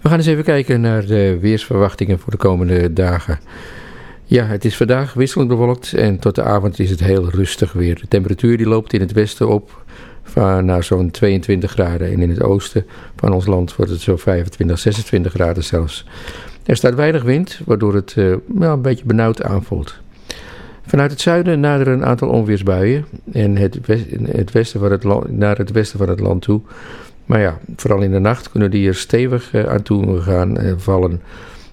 We gaan eens even kijken naar de weersverwachtingen voor de komende dagen. Ja, het is vandaag wisselend bewolkt en tot de avond is het heel rustig weer. De temperatuur die loopt in het westen op naar zo'n 22 graden en in het oosten van ons land wordt het zo'n 25, 26 graden zelfs. Er staat weinig wind, waardoor het uh, wel een beetje benauwd aanvoelt. Vanuit het zuiden naderen een aantal onweersbuien en het, het westen van het land, naar het westen van het land toe. Maar ja, vooral in de nacht kunnen die er stevig eh, aan toe gaan eh, vallen.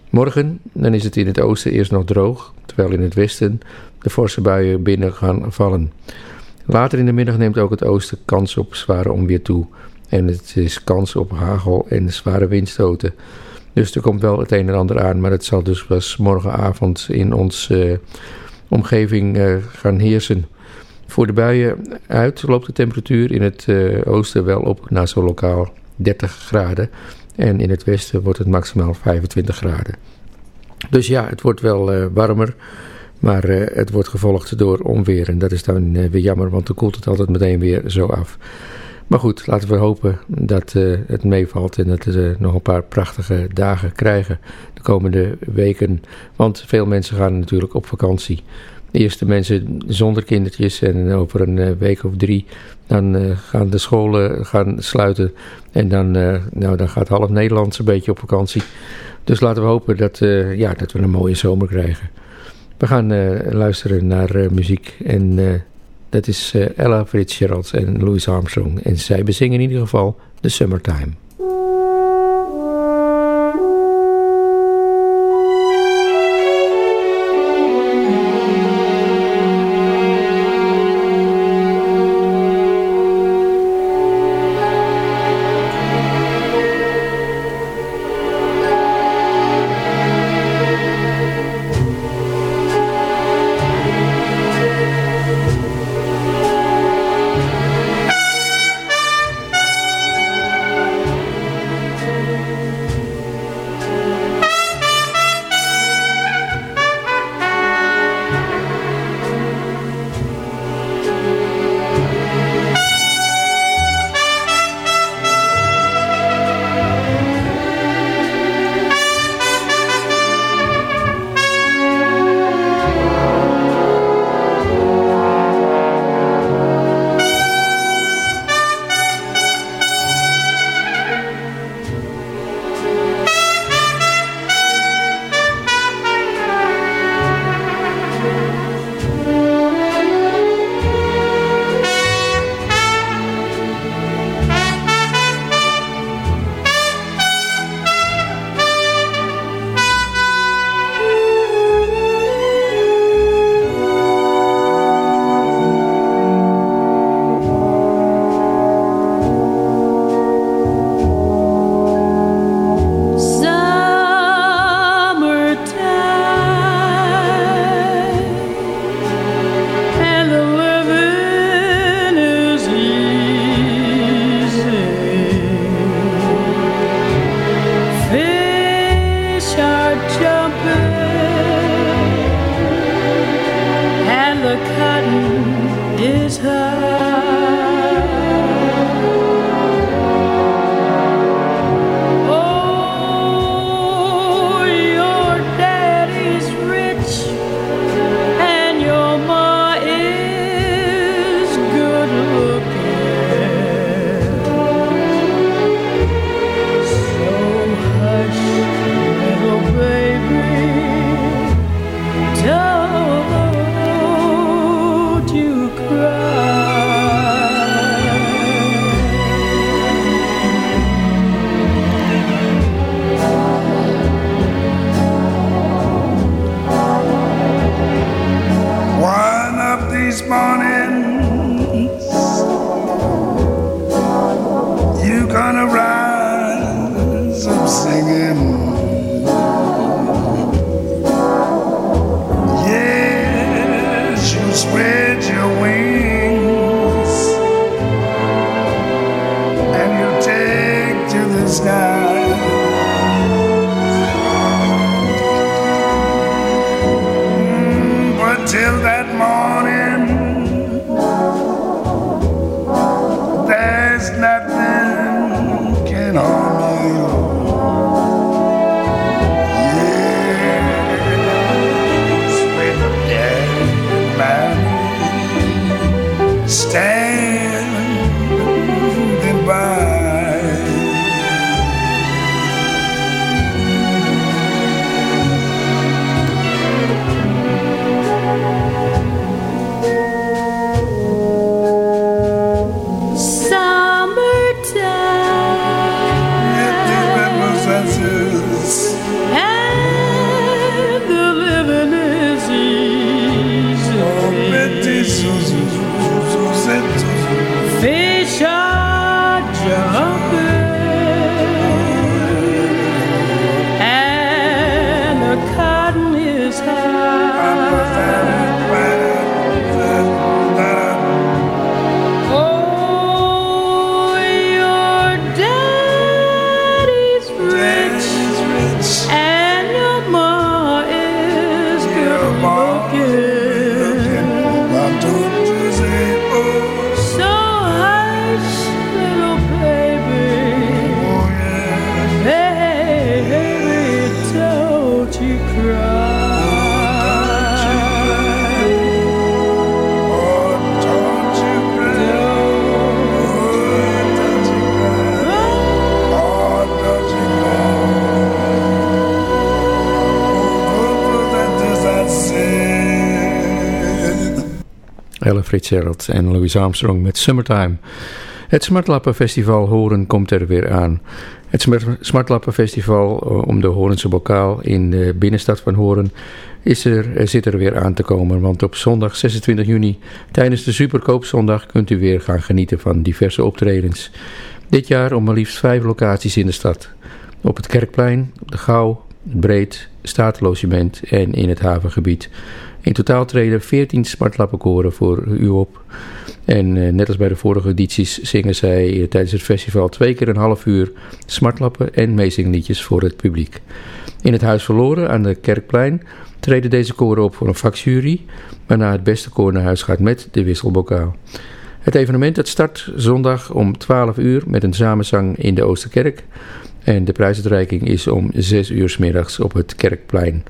Morgen dan is het in het oosten eerst nog droog, terwijl in het westen de forse buien binnen gaan vallen. Later in de middag neemt ook het oosten kans op zware onweer toe. En het is kans op hagel en zware windstoten. Dus er komt wel het een en ander aan, maar het zal dus pas morgenavond in onze uh, omgeving uh, gaan heersen. Voor de buien uit loopt de temperatuur in het uh, oosten wel op naar zo lokaal 30 graden. En in het westen wordt het maximaal 25 graden. Dus ja, het wordt wel warmer. Maar het wordt gevolgd door onweer. En dat is dan weer jammer, want dan koelt het altijd meteen weer zo af. Maar goed, laten we hopen dat uh, het meevalt en dat we nog een paar prachtige dagen krijgen de komende weken. Want veel mensen gaan natuurlijk op vakantie. De eerste mensen zonder kindertjes en over een week of drie dan gaan de scholen gaan sluiten. En dan, nou, dan gaat half Nederland een beetje op vakantie. Dus laten we hopen dat, ja, dat we een mooie zomer krijgen. We gaan uh, luisteren naar uh, muziek en uh, dat is Ella Fitzgerald en Louis Armstrong. En zij bezingen in ieder geval The Summertime. Fitzgerald en Louis Armstrong met Summertime. Het Smartlappenfestival Horen komt er weer aan. Het Smart- Smartlappenfestival eh, om de Horense bokaal in de binnenstad van Horen is er, er zit er weer aan te komen. Want op zondag 26 juni tijdens de Superkoopzondag kunt u weer gaan genieten van diverse optredens. Dit jaar op maar liefst vijf locaties in de stad. Op het Kerkplein, de Gouw, het Breed, Statenlogement en in het havengebied. In totaal treden 14 smartlappenkoren voor u op. En eh, net als bij de vorige edities zingen zij eh, tijdens het festival twee keer een half uur smartlappen en meezingliedjes voor het publiek. In het Huis Verloren aan de Kerkplein treden deze koren op voor een vakjury, waarna het beste koor naar huis gaat met de wisselbokaal. Het evenement dat start zondag om 12 uur met een samenzang in de Oosterkerk. En de prijsuitreiking is om 6 uur 's middags op het Kerkplein.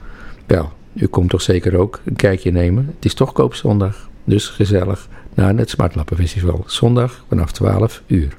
Wel, u komt toch zeker ook een kijkje nemen. Het is toch koopzondag, dus gezellig naar het Smartlappenfestival. Zondag vanaf 12 uur.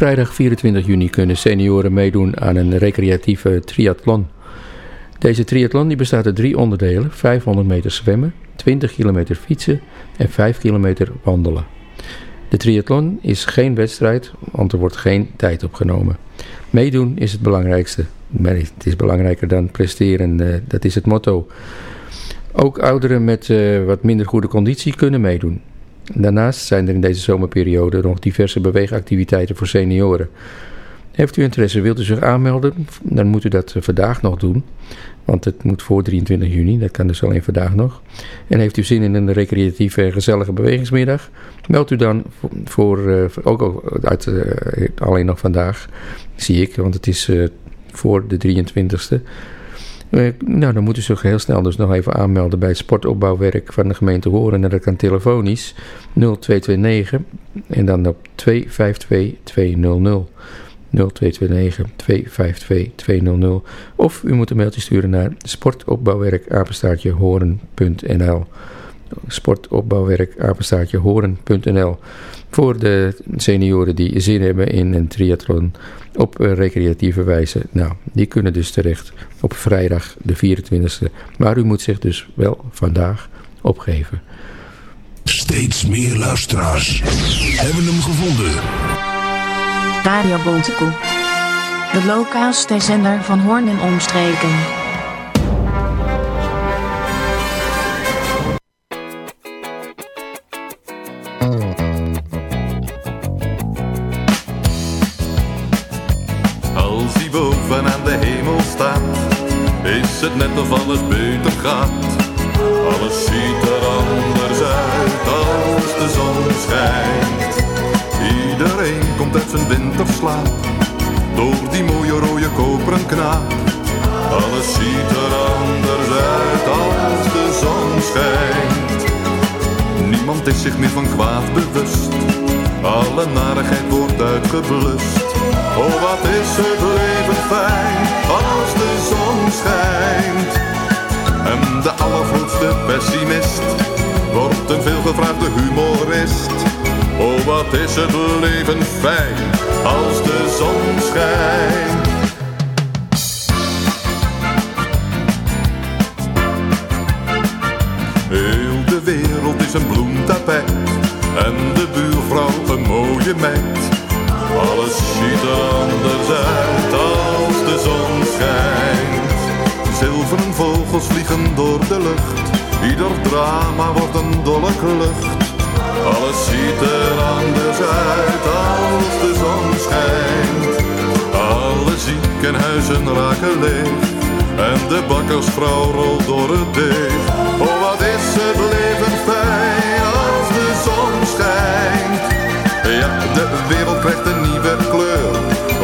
Vrijdag 24 juni kunnen senioren meedoen aan een recreatieve triathlon. Deze triathlon die bestaat uit drie onderdelen: 500 meter zwemmen, 20 kilometer fietsen en 5 kilometer wandelen. De triathlon is geen wedstrijd, want er wordt geen tijd opgenomen. Meedoen is het belangrijkste. Het is belangrijker dan presteren, eh, dat is het motto. Ook ouderen met eh, wat minder goede conditie kunnen meedoen. Daarnaast zijn er in deze zomerperiode nog diverse beweegactiviteiten voor senioren. Heeft u interesse, wilt u zich aanmelden? Dan moet u dat eh, vandaag nog doen. Want het moet voor 23 juni, dat kan dus alleen vandaag nog. En heeft u zin in een recreatieve en gezellige bewegingsmiddag? Meld u dan voor, uh, ook uit, uh, alleen nog vandaag, zie ik, want het is voor de 23ste. Nou, dan moet u zich heel snel dus nog even aanmelden bij het sportopbouwwerk van de gemeente Horen. En dat kan telefonisch 0229 en dan op 252 200. 0229 252 200 of u moet een mailtje sturen naar sportopbouwwerk horen.nl sportopbouwwerk horen.nl voor de senioren die zin hebben in een triathlon op recreatieve wijze. Nou, die kunnen dus terecht op vrijdag de 24e. Maar u moet zich dus wel vandaag opgeven. Steeds meer luisteraars hebben hem gevonden. Radio Bontekoe. De lokaalste zender van Hoorn en omstreken. Is het net of alles beter gaat. Alles ziet er anders uit als de zon schijnt. Iedereen komt uit zijn winterslaap, door die mooie rode koperen knaap. Alles ziet er anders uit als de zon schijnt. Niemand is zich meer van kwaad bewust, alle narigheid wordt uitgeblust. Oh, wat is het leven fijn als de zon schijnt. En de allergrootste pessimist wordt een veelgevraagde humorist. Oh, wat is het leven fijn als de zon schijnt. Heel de wereld is een bloemtapijt en de buurvrouw een mooie meid. Alles ziet er anders uit als de zon schijnt. Zilveren vogels vliegen door de lucht, ieder drama wordt een dolle klucht. Alles ziet er anders uit als de zon schijnt. Alle ziekenhuizen raken leeg en de bakkersvrouw rolt door het deeg. Oh, wat is het leven fijn als de zon schijnt. De wereld krijgt een nieuwe kleur.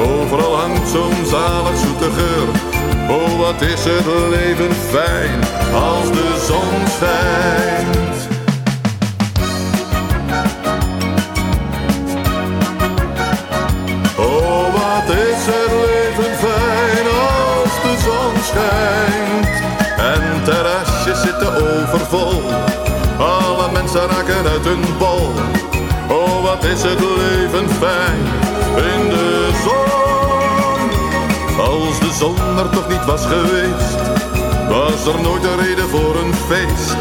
Overal hangt zo'n zalig zoete geur. Oh, wat is het leven fijn als de zon schijnt. Oh, wat is het leven fijn als de zon schijnt. En terrasjes zitten overvol. Alle mensen raken uit hun bol. Wat is het leven fijn in de zon. Als de zon er toch niet was geweest, was er nooit een reden voor een feest.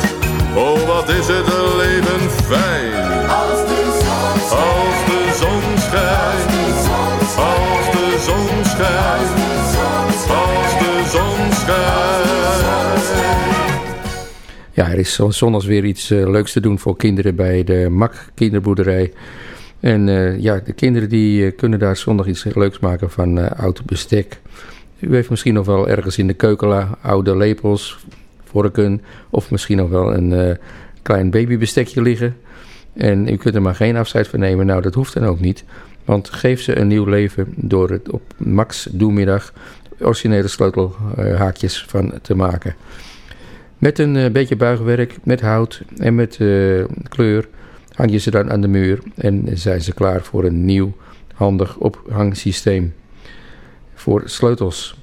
Oh, wat is het leven fijn. Als de zon schijnt. Als de zon schijnt. Als de zon schijnt. Als de zon schijnt. Ja, er is zondags weer iets uh, leuks te doen voor kinderen bij de MAK kinderboerderij. En uh, ja, de kinderen die uh, kunnen daar zondag iets leuks maken van oud bestek. U heeft misschien nog wel ergens in de keuken oude lepels, vorken of misschien nog wel een klein babybestekje liggen. En u kunt er maar geen afscheid van nemen. Nou, dat hoeft dan ook niet. Want geef ze een nieuw leven door het op Max Doemiddag originele sleutelhaakjes van te maken. Met een uh, beetje buigwerk, met hout en met uh, kleur hang je ze dan aan de muur en zijn ze klaar voor een nieuw handig ophangsysteem voor sleutels.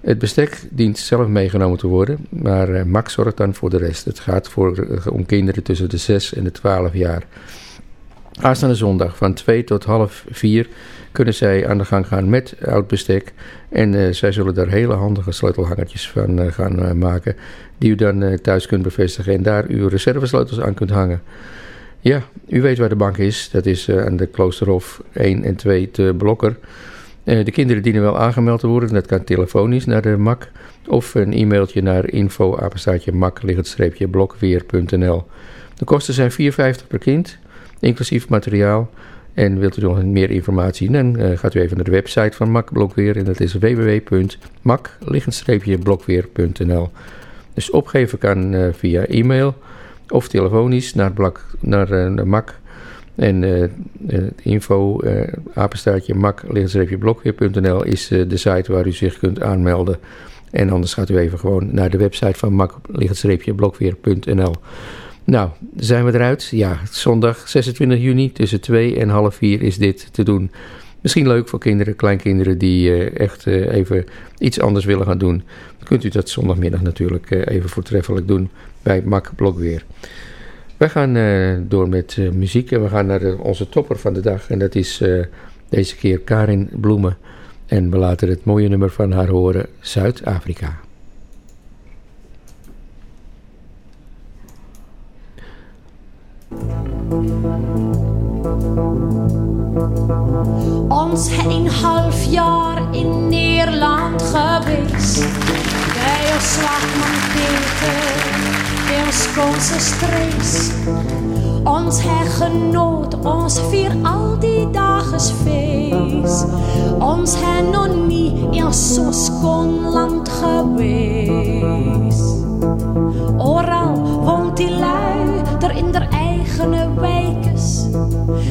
Het bestek dient zelf meegenomen te worden, maar uh, Max zorgt dan voor de rest. Het gaat voor, om kinderen tussen de 6 en de 12 jaar. Aanstaande zondag van 2 tot half 4 kunnen zij aan de gang gaan met oud bestek. En uh, zij zullen daar hele handige sleutelhangertjes van gaan maken. Die u dan thuis kunt bevestigen en daar uw reservesleutels aan kunt hangen. Ja, u weet waar de bank is. Dat is aan de Kloosterhof 1 en 2 te Blokker. de kinderen dienen wel aangemeld te worden. Dat kan telefonisch naar de MAK. Of een e-mailtje naar info blokweer.nl De kosten zijn 4,50 per kind inclusief materiaal. En wilt u nog meer informatie, dan eh, gaat u even naar de website van MAC Blokweer. En dat is www.mac-blokweer.nl Dus opgeven kan eh, via e-mail of telefonisch naar, blak, naar eh, de MAC. En eh, eh, info, apenstaartje mac-blokweer.nl is eh, de site waar u zich kunt aanmelden. En anders gaat u even gewoon naar de website van mac-blokweer.nl. Nou, zijn we eruit? Ja, zondag 26 juni tussen 2 en half 4 is dit te doen. Misschien leuk voor kinderen, kleinkinderen die echt even iets anders willen gaan doen. Dan kunt u dat zondagmiddag natuurlijk even voortreffelijk doen bij Mac Blokweer. Wij gaan eh, door met eh, muziek en we gaan naar onze topper van de dag. En dat is eh, deze keer Karin Bloemen. En we laten het mooie nummer van haar horen, Zuid-Afrika. Ons een half jaar in Nederland geweest. Bij ons Peter, bij ons konse strees. Ons hij genoot, ons vier al die dagen feest. Ons hij nog niet in zo'n schoon land geweest. Oral woont die lui, er in der eigene wijkes.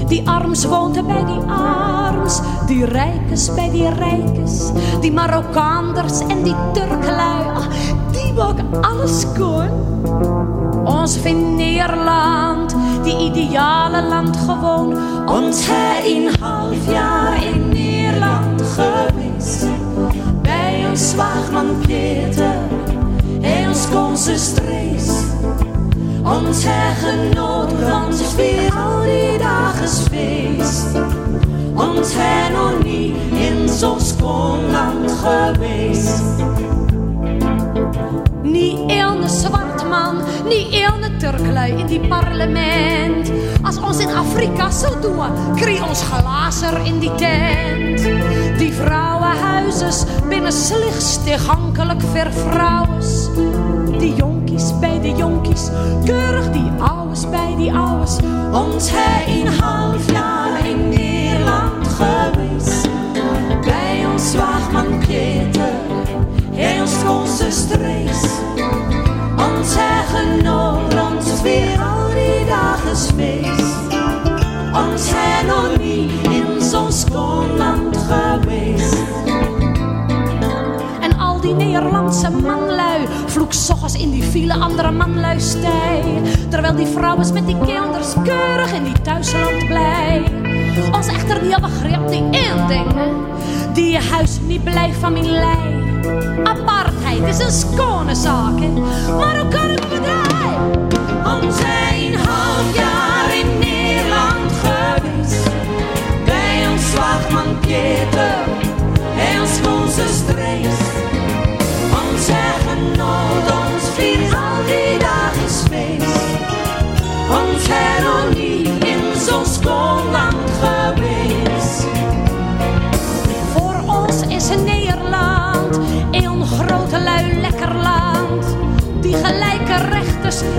Die arms woont bij die arms, die rijkes bij die rijkes. Die Marokkaanders en die Turklui, ah, die alles schoon. Ons vindt Nederland, die ideale land gewoon. Ons hij een half jaar in Nederland geweest. Bij ons zwaagman Peter, en ons konse strees. Ons hij genoot, vier al die dagen feest. Ons hij nog niet in zo'n schoon land geweest. Niet een zwart man, niet een Turklui in die parlement. Als ons in Afrika zo doen, kreeg ons glazer in die tent. Die vrouwenhuizes binnen slechts toegankelijk voor vrouwens. Die jonkies bij de jonkies, keurig die ouwes bij die ouwes. Ons hij een half jaar in Nederland geweest. Bij ons hij ons strees. Ons hij genoot, ons weer al die dagen feest. Ons hij nog niet in zo'n schoon land geweest. En al die Nederlandse manlui vloek s'ochtends in die file andere manlui stij. Terwijl die vrouwen met die kinders keurig in die thuisland blij. Ons echter niet begreep die één die je huis niet blijft van mijn lei. Apartheid is een schone zaak, maar hoe kan het bedrijf? Ons een half jaar in Nederland geweest. Bij ons slagman Pieter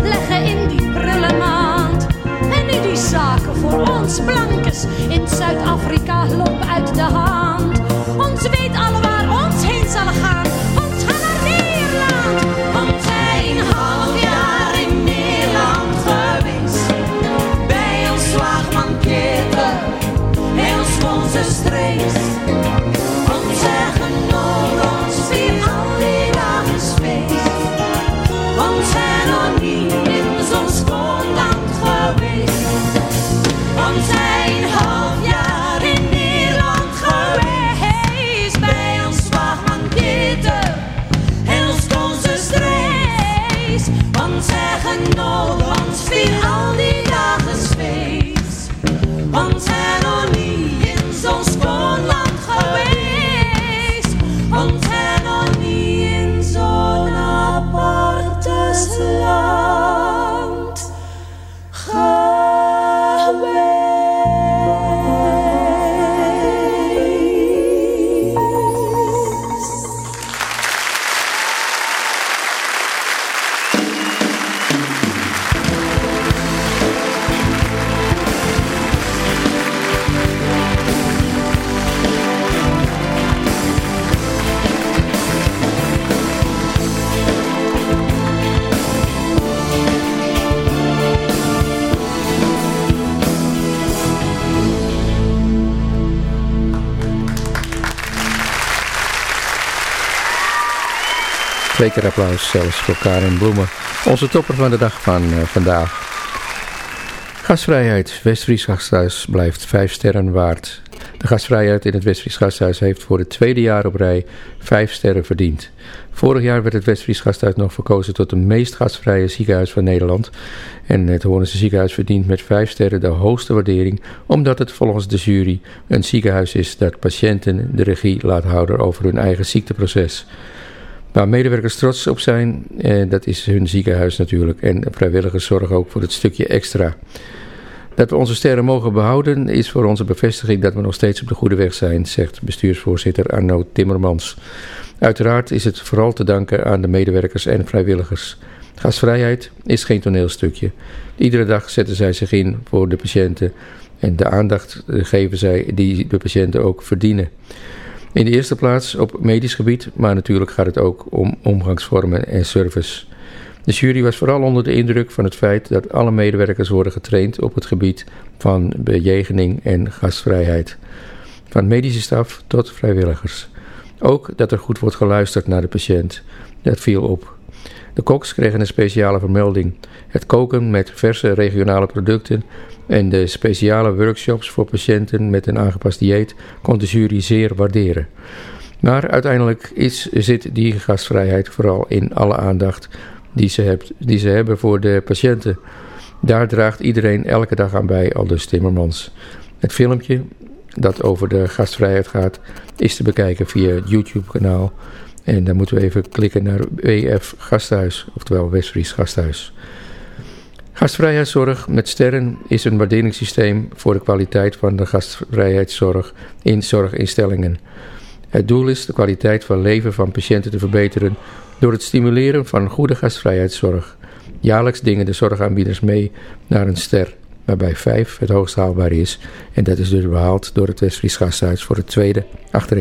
leggen in die prille maand. En nu die zaken voor ons blankes in Zuid-Afrika lopen uit de hand. Ons weet alle Twee keer applaus zelfs voor Karin Bloemen. Onze topper van de dag van uh, vandaag. Gastvrijheid. Westfries Gasthuis blijft vijf sterren waard. De gastvrijheid in het Westfries Gasthuis heeft voor het tweede jaar op rij vijf sterren verdiend. Vorig jaar werd het Westfries Gasthuis nog verkozen tot het meest gastvrije ziekenhuis van Nederland. En het Hoornse ziekenhuis verdient met vijf sterren de hoogste waardering, omdat het volgens de jury een ziekenhuis is dat patiënten de regie laat houden over hun eigen ziekteproces. Waar medewerkers trots op zijn, eh, dat is hun ziekenhuis natuurlijk. En vrijwilligers zorgen ook voor het stukje extra. Dat we onze sterren mogen behouden is voor onze bevestiging dat we nog steeds op de goede weg zijn, zegt bestuursvoorzitter Arno Timmermans. Uiteraard is het vooral te danken aan de medewerkers en vrijwilligers. Gasvrijheid is geen toneelstukje. Iedere dag zetten zij zich in voor de patiënten en de aandacht geven zij die de patiënten ook verdienen. In de eerste plaats op medisch gebied, maar natuurlijk gaat het ook om omgangsvormen en service. De jury was vooral onder de indruk van het feit dat alle medewerkers worden getraind op het gebied van bejegening en gastvrijheid. Van medische staf tot vrijwilligers. Ook dat er goed wordt geluisterd naar de patiënt. Dat viel op. De koks kregen een speciale vermelding. Het koken met verse regionale producten en de speciale workshops voor patiënten met een aangepast dieet kon de jury zeer waarderen. Maar uiteindelijk zit die gastvrijheid vooral in alle aandacht die ze, hebt, die ze hebben voor de patiënten. Daar draagt iedereen elke dag aan bij, aldus Timmermans. Het filmpje dat over de gastvrijheid gaat, is te bekijken via het YouTube-kanaal. En dan moeten we even klikken naar WF Gasthuis, oftewel Westfries Gasthuis. Gastvrijheidszorg met sterren is een waarderingssysteem voor de kwaliteit van de gastvrijheidszorg in zorginstellingen. Het doel is de kwaliteit van leven van patiënten te verbeteren door het stimuleren van goede gastvrijheidszorg. Jaarlijks dingen de zorgaanbieders mee naar een ster, waarbij 5 het hoogst haalbaar is. En dat is dus behaald door het Westfries Gasthuis voor het tweede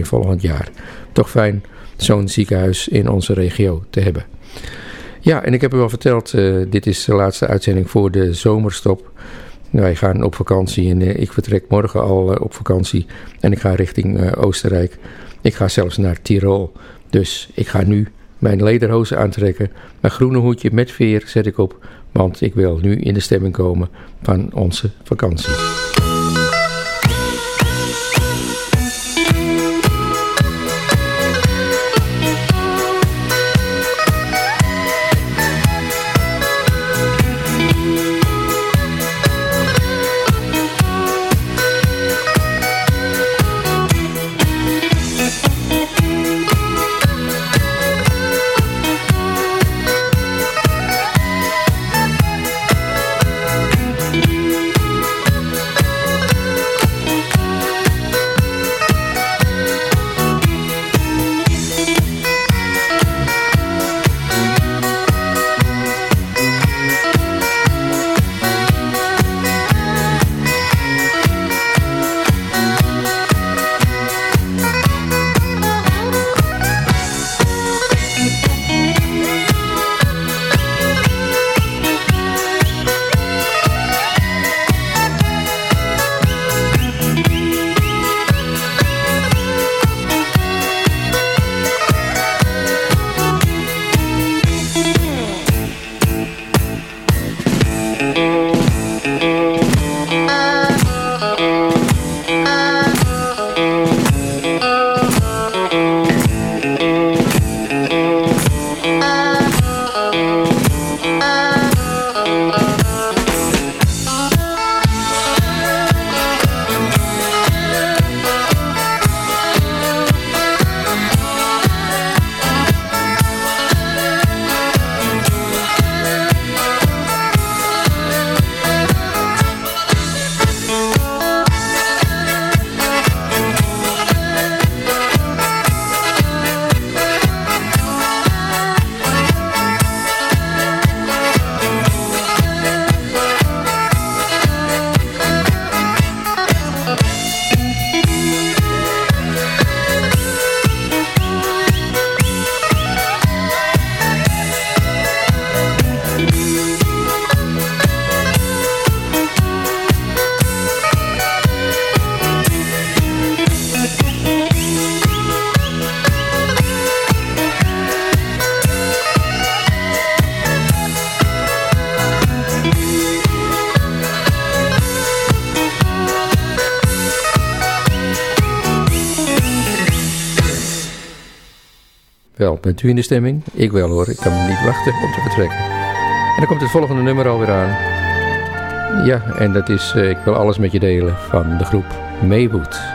volgend jaar. Toch fijn zo'n ziekenhuis in onze regio te hebben. Ja, en ik heb u al verteld, uh, dit is de laatste uitzending voor de zomerstop. Wij gaan op vakantie en uh, ik vertrek morgen al uh, op vakantie en ik ga richting Oostenrijk. Ik ga zelfs naar Tirol. Dus ik ga nu mijn lederhozen aantrekken. Mijn groene hoedje met veer zet ik op, want ik wil nu in de stemming komen van onze vakantie. Bent u in de stemming? Ik wel hoor, ik kan niet wachten om te vertrekken. En dan komt het volgende nummer alweer aan. Ja, en dat is eh, Ik wil alles met je delen van de groep Maywood.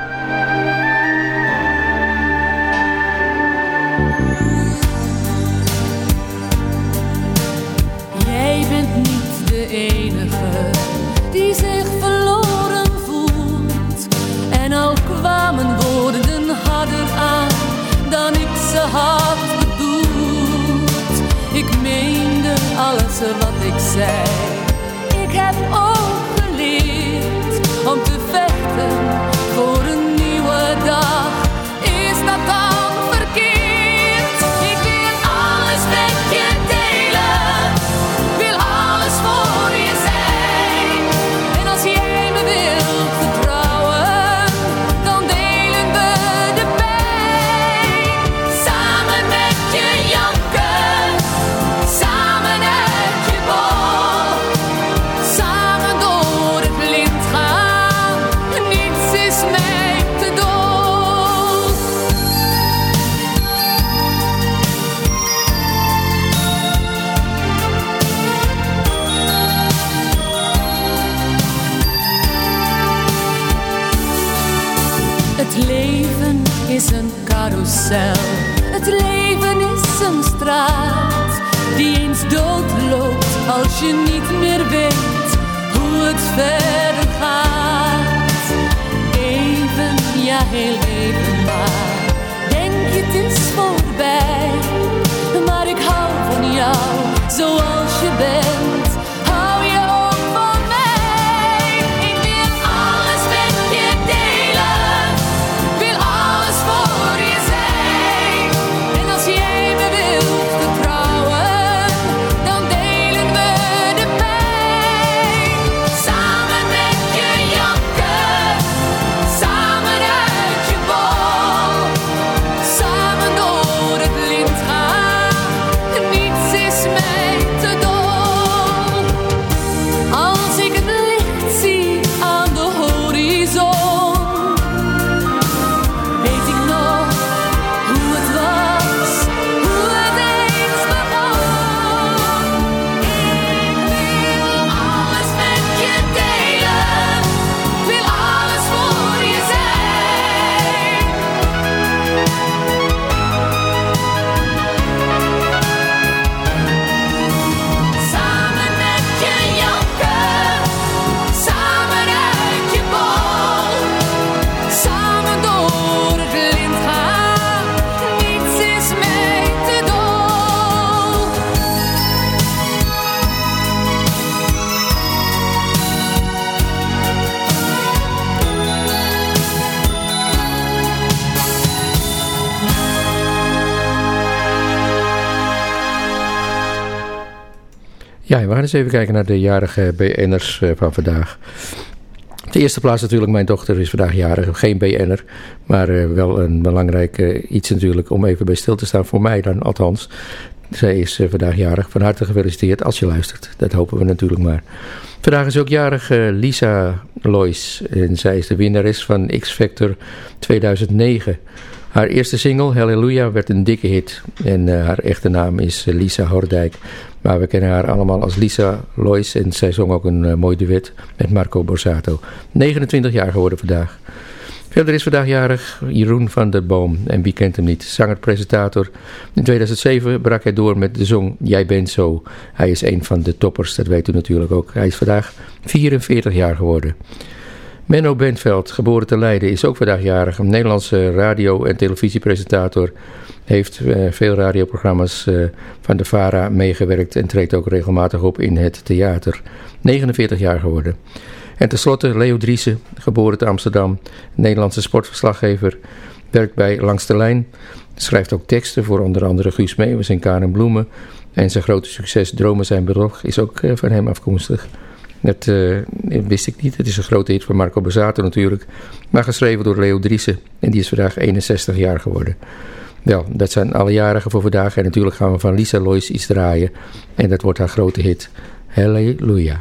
Ja, we gaan eens even kijken naar de jarige BN'ers eh, van vandaag. De eerste plaats natuurlijk, mijn dochter is vandaag jarig. Geen BN'er, maar eh, wel een belangrijk eh, iets natuurlijk om even bij stil te staan. Voor mij dan althans. Zij is vandaag jarig. Van harte gefeliciteerd als je luistert. Dat hopen we natuurlijk maar. Vandaag is ook jarig Lisa Lois. En zij is de winnares van X Factor 2009. Haar eerste single, Hallelujah, werd een dikke hit. En haar echte naam is Lisa Hordijk. Maar we kennen haar allemaal als Lisa Lois. En zij zong ook een eh, mooi duet met Marco Borsato. 29 jaar geworden vandaag. Verder is vandaag jarig Jeroen van der Boom. En wie kent hem niet? Zanger-presentator. In 2007 brak hij door met de zong Jij bent zo. Hij is een van de toppers, dat weet u natuurlijk ook. Hij is vandaag 44 jaar geworden. Menno Bentveld, geboren te Leiden, is ook vandaag jarig. Nederlandse radio- en televisiepresentator. Heeft eh, veel radioprogramma's eh, van de VARA meegewerkt en treedt ook regelmatig op in het theater. 49 jaar geworden. En tenslotte Leo Driessen, geboren te Amsterdam. Nederlandse sportverslaggever. Werkt bij Langs de Lijn. Schrijft ook teksten voor onder andere Guus Meeuwis en Karen Bloemen. En zijn grote succes Dromen zijn bedrog is ook eh, van hem afkomstig. Dat eh, wist ik niet. Het is een grote hit van Marco Bazzato natuurlijk. Maar geschreven door Leo Driessen. En die is vandaag 61 jaar geworden. Wel, dat zijn alle jarigen voor vandaag. En natuurlijk gaan we van Lisa Lois iets draaien. En dat wordt haar grote hit. Halleluja.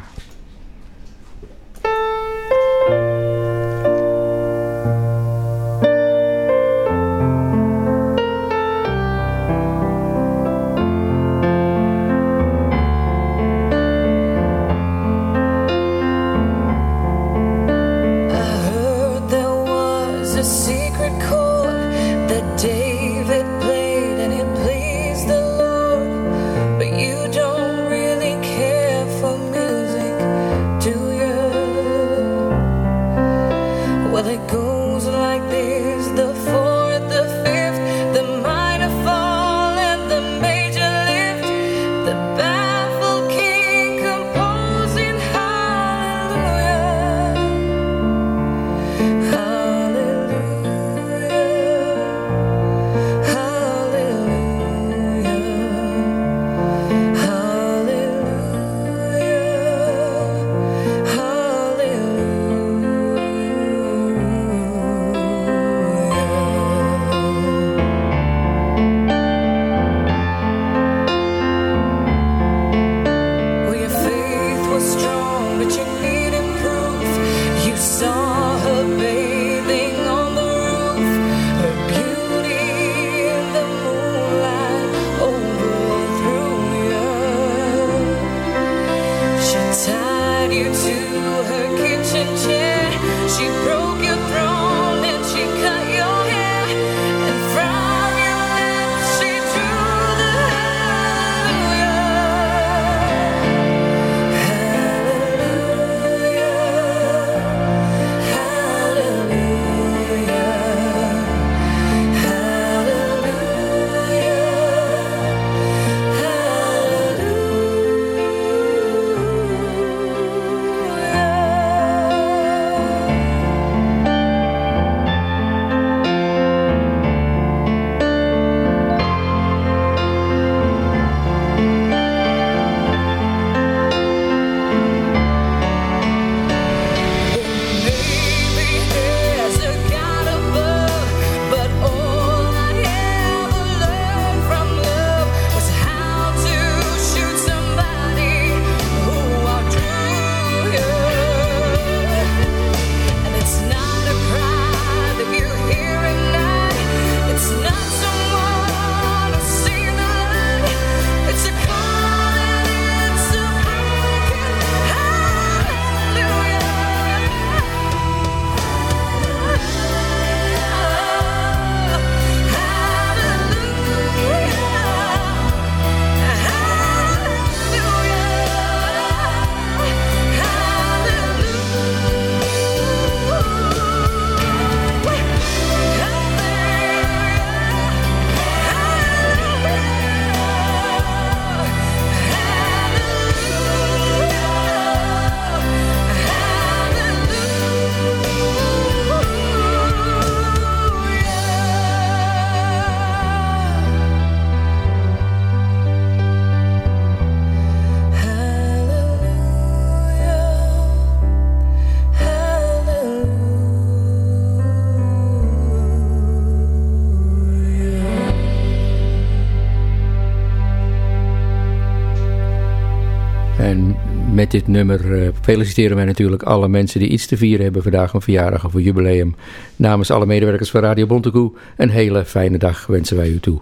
Dit nummer eh, feliciteren wij natuurlijk alle mensen die iets te vieren hebben vandaag, een verjaardag of een jubileum. Namens alle medewerkers van Radio Bontekoe, een hele fijne dag wensen wij u toe.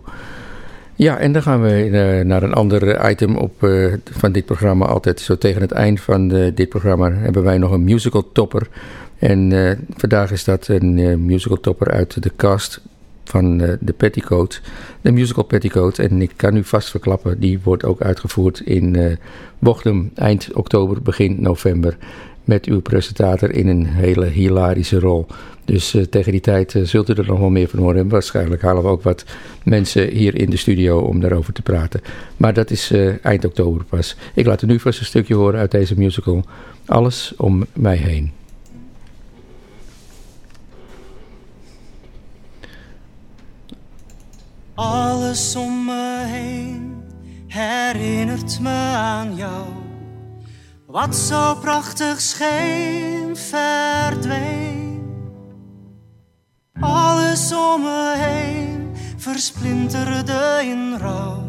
Ja, en dan gaan we eh, naar een ander item op, eh, van dit programma. Altijd zo tegen het eind van dit programma hebben wij nog een musical topper. En vandaag is dat een musical topper uit de cast van eh, de Petticoat. De musical Petticoat. En ik kan u vast verklappen, die wordt ook uitgevoerd in eh Bochum eind oktober, begin november. Met uw presentator in een hele hilarische rol. Dus eh, tegen die tijd zult u er nog wel meer van horen. En waarschijnlijk halen we ook wat mensen hier in de studio om daarover te praten. Maar dat is eind oktober pas. Ik laat u nu vast een stukje horen uit deze musical. Alles om mij heen. Alles om me heen herinnert me aan jou. Wat zo prachtig scheen, verdween. Alles om me heen versplinterde in rouw.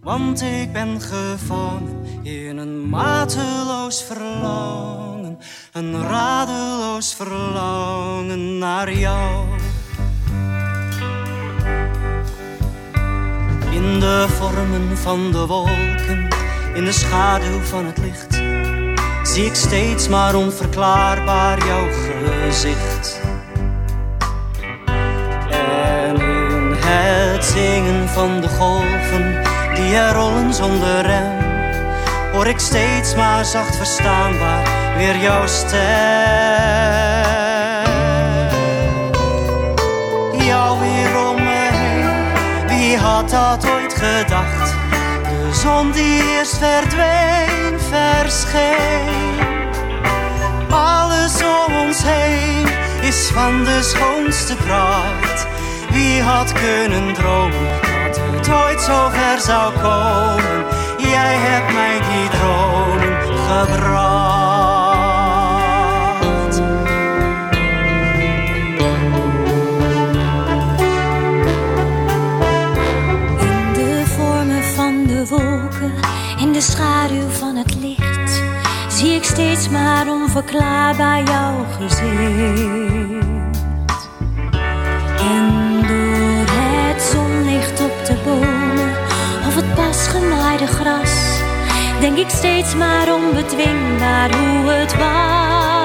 Want ik ben gevangen in een mateloos verlangen. Een radeloos verlangen naar jou. In de vormen van de wolken, in de schaduw van het licht, zie ik steeds maar onverklaarbaar jouw gezicht. En in het zingen van de golven die er rollen zonder rem, hoor ik steeds maar zacht verstaanbaar weer jouw stem. Had dat ooit gedacht? De zon die eerst verdween, verscheen. Alles om ons heen is van de schoonste pracht. Wie had kunnen dromen dat het ooit zo ver zou komen? Jij hebt mij die dromen gebracht. Schaduw van het licht, zie ik steeds maar onverklaarbaar jouw gezicht. En door het zonlicht op de bomen of het pas gemaaide gras, denk ik steeds maar onbedwingbaar hoe het was.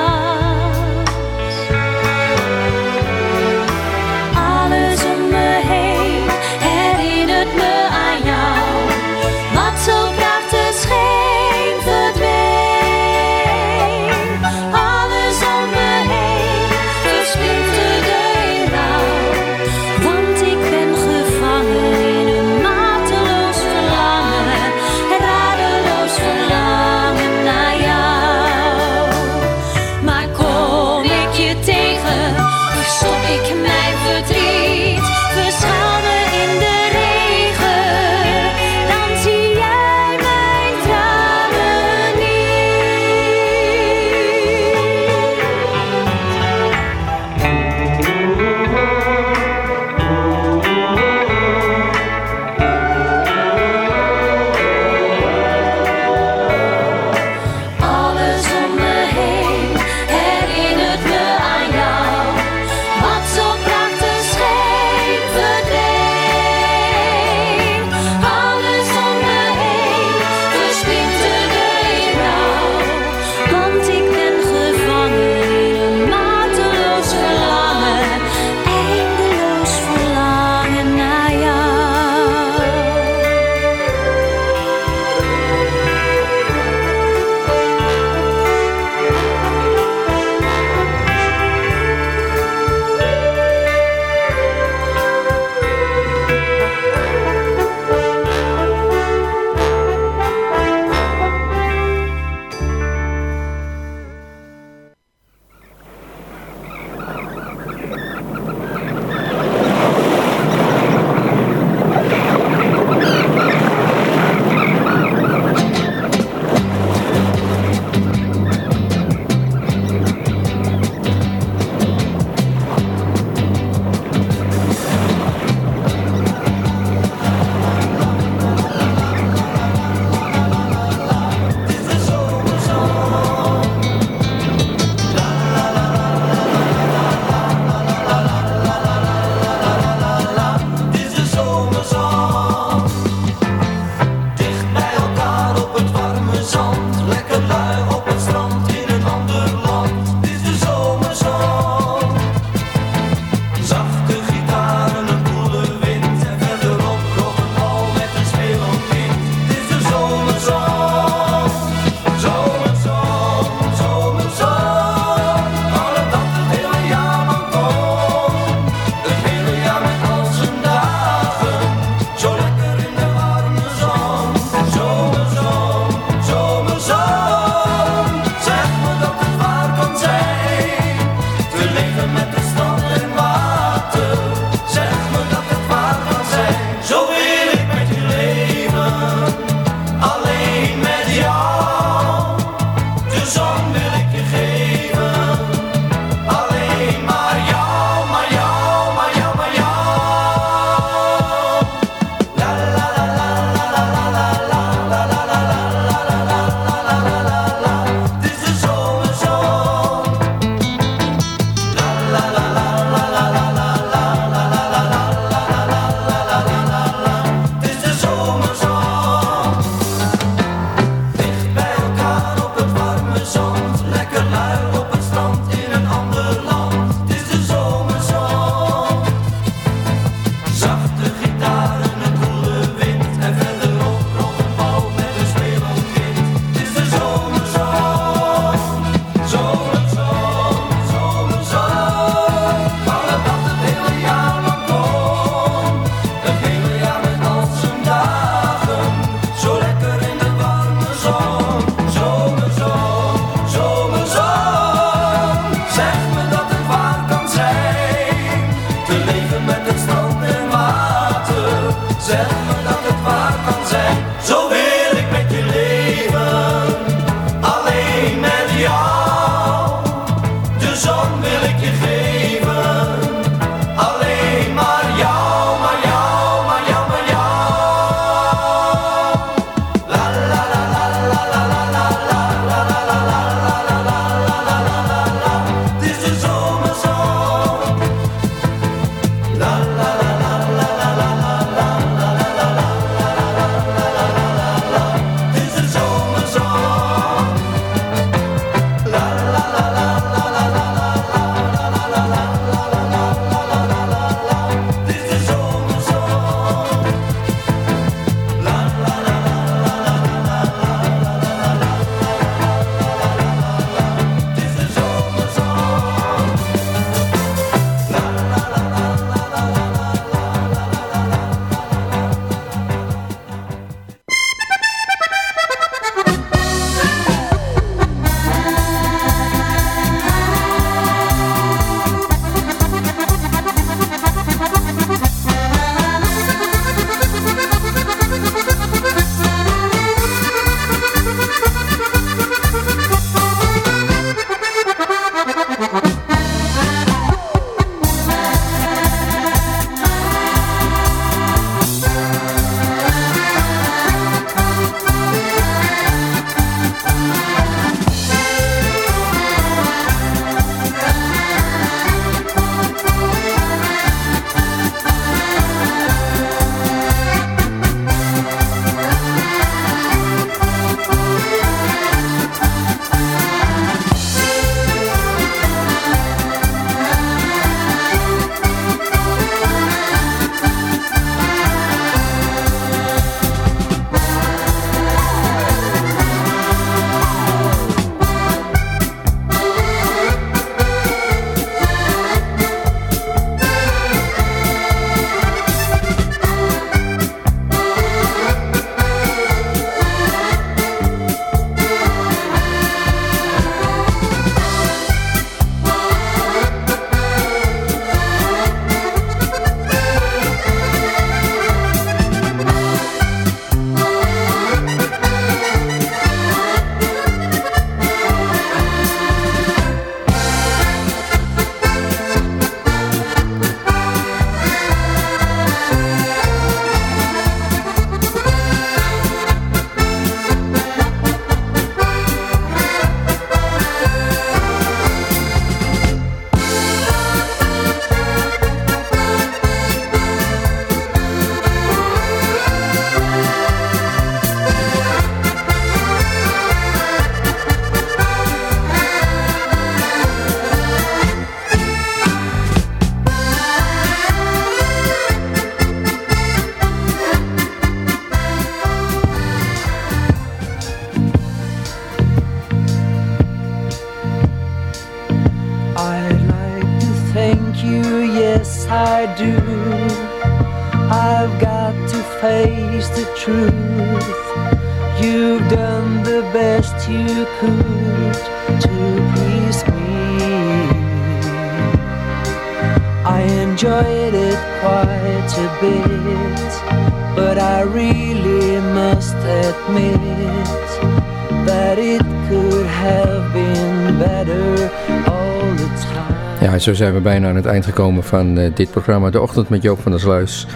Ja, zo zijn we bijna aan het eind gekomen van eh, dit programma, De Ochtend met Joop van der Sluis.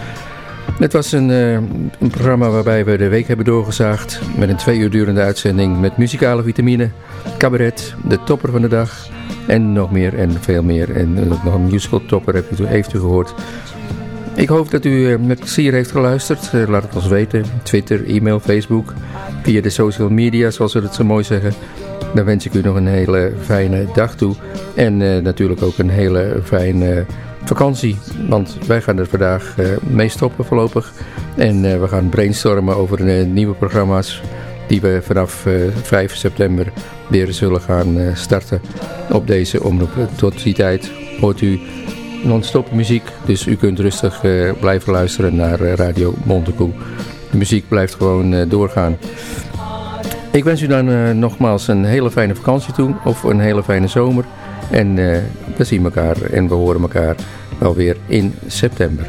Het was een, eh, een programma waarbij we de week hebben doorgezaagd met een twee uur durende uitzending met muzikale vitamine, cabaret, de topper van de dag en nog meer en veel meer. En eh, nog een musical topper heb u, heeft u gehoord. Ik hoop dat u met plezier heeft geluisterd. Laat het ons weten. Twitter, e-mail, Facebook. Via de social media, zoals we het zo mooi zeggen. Dan wens ik u nog een hele fijne dag toe. En eh, natuurlijk ook een hele fijne vakantie. Want wij gaan er vandaag eh, mee stoppen voorlopig. En eh, we gaan brainstormen over nieuwe programma's. Die we vanaf eh, 5 september weer zullen gaan starten op deze omroep. Tot die tijd hoort u non-stop muziek. Dus u kunt rustig blijven luisteren naar Radio Montekoe. De muziek blijft gewoon doorgaan. Ik wens u dan eh, nogmaals een hele fijne vakantie toe. Of een hele fijne zomer. En eh, we zien elkaar en we horen elkaar wel weer in september.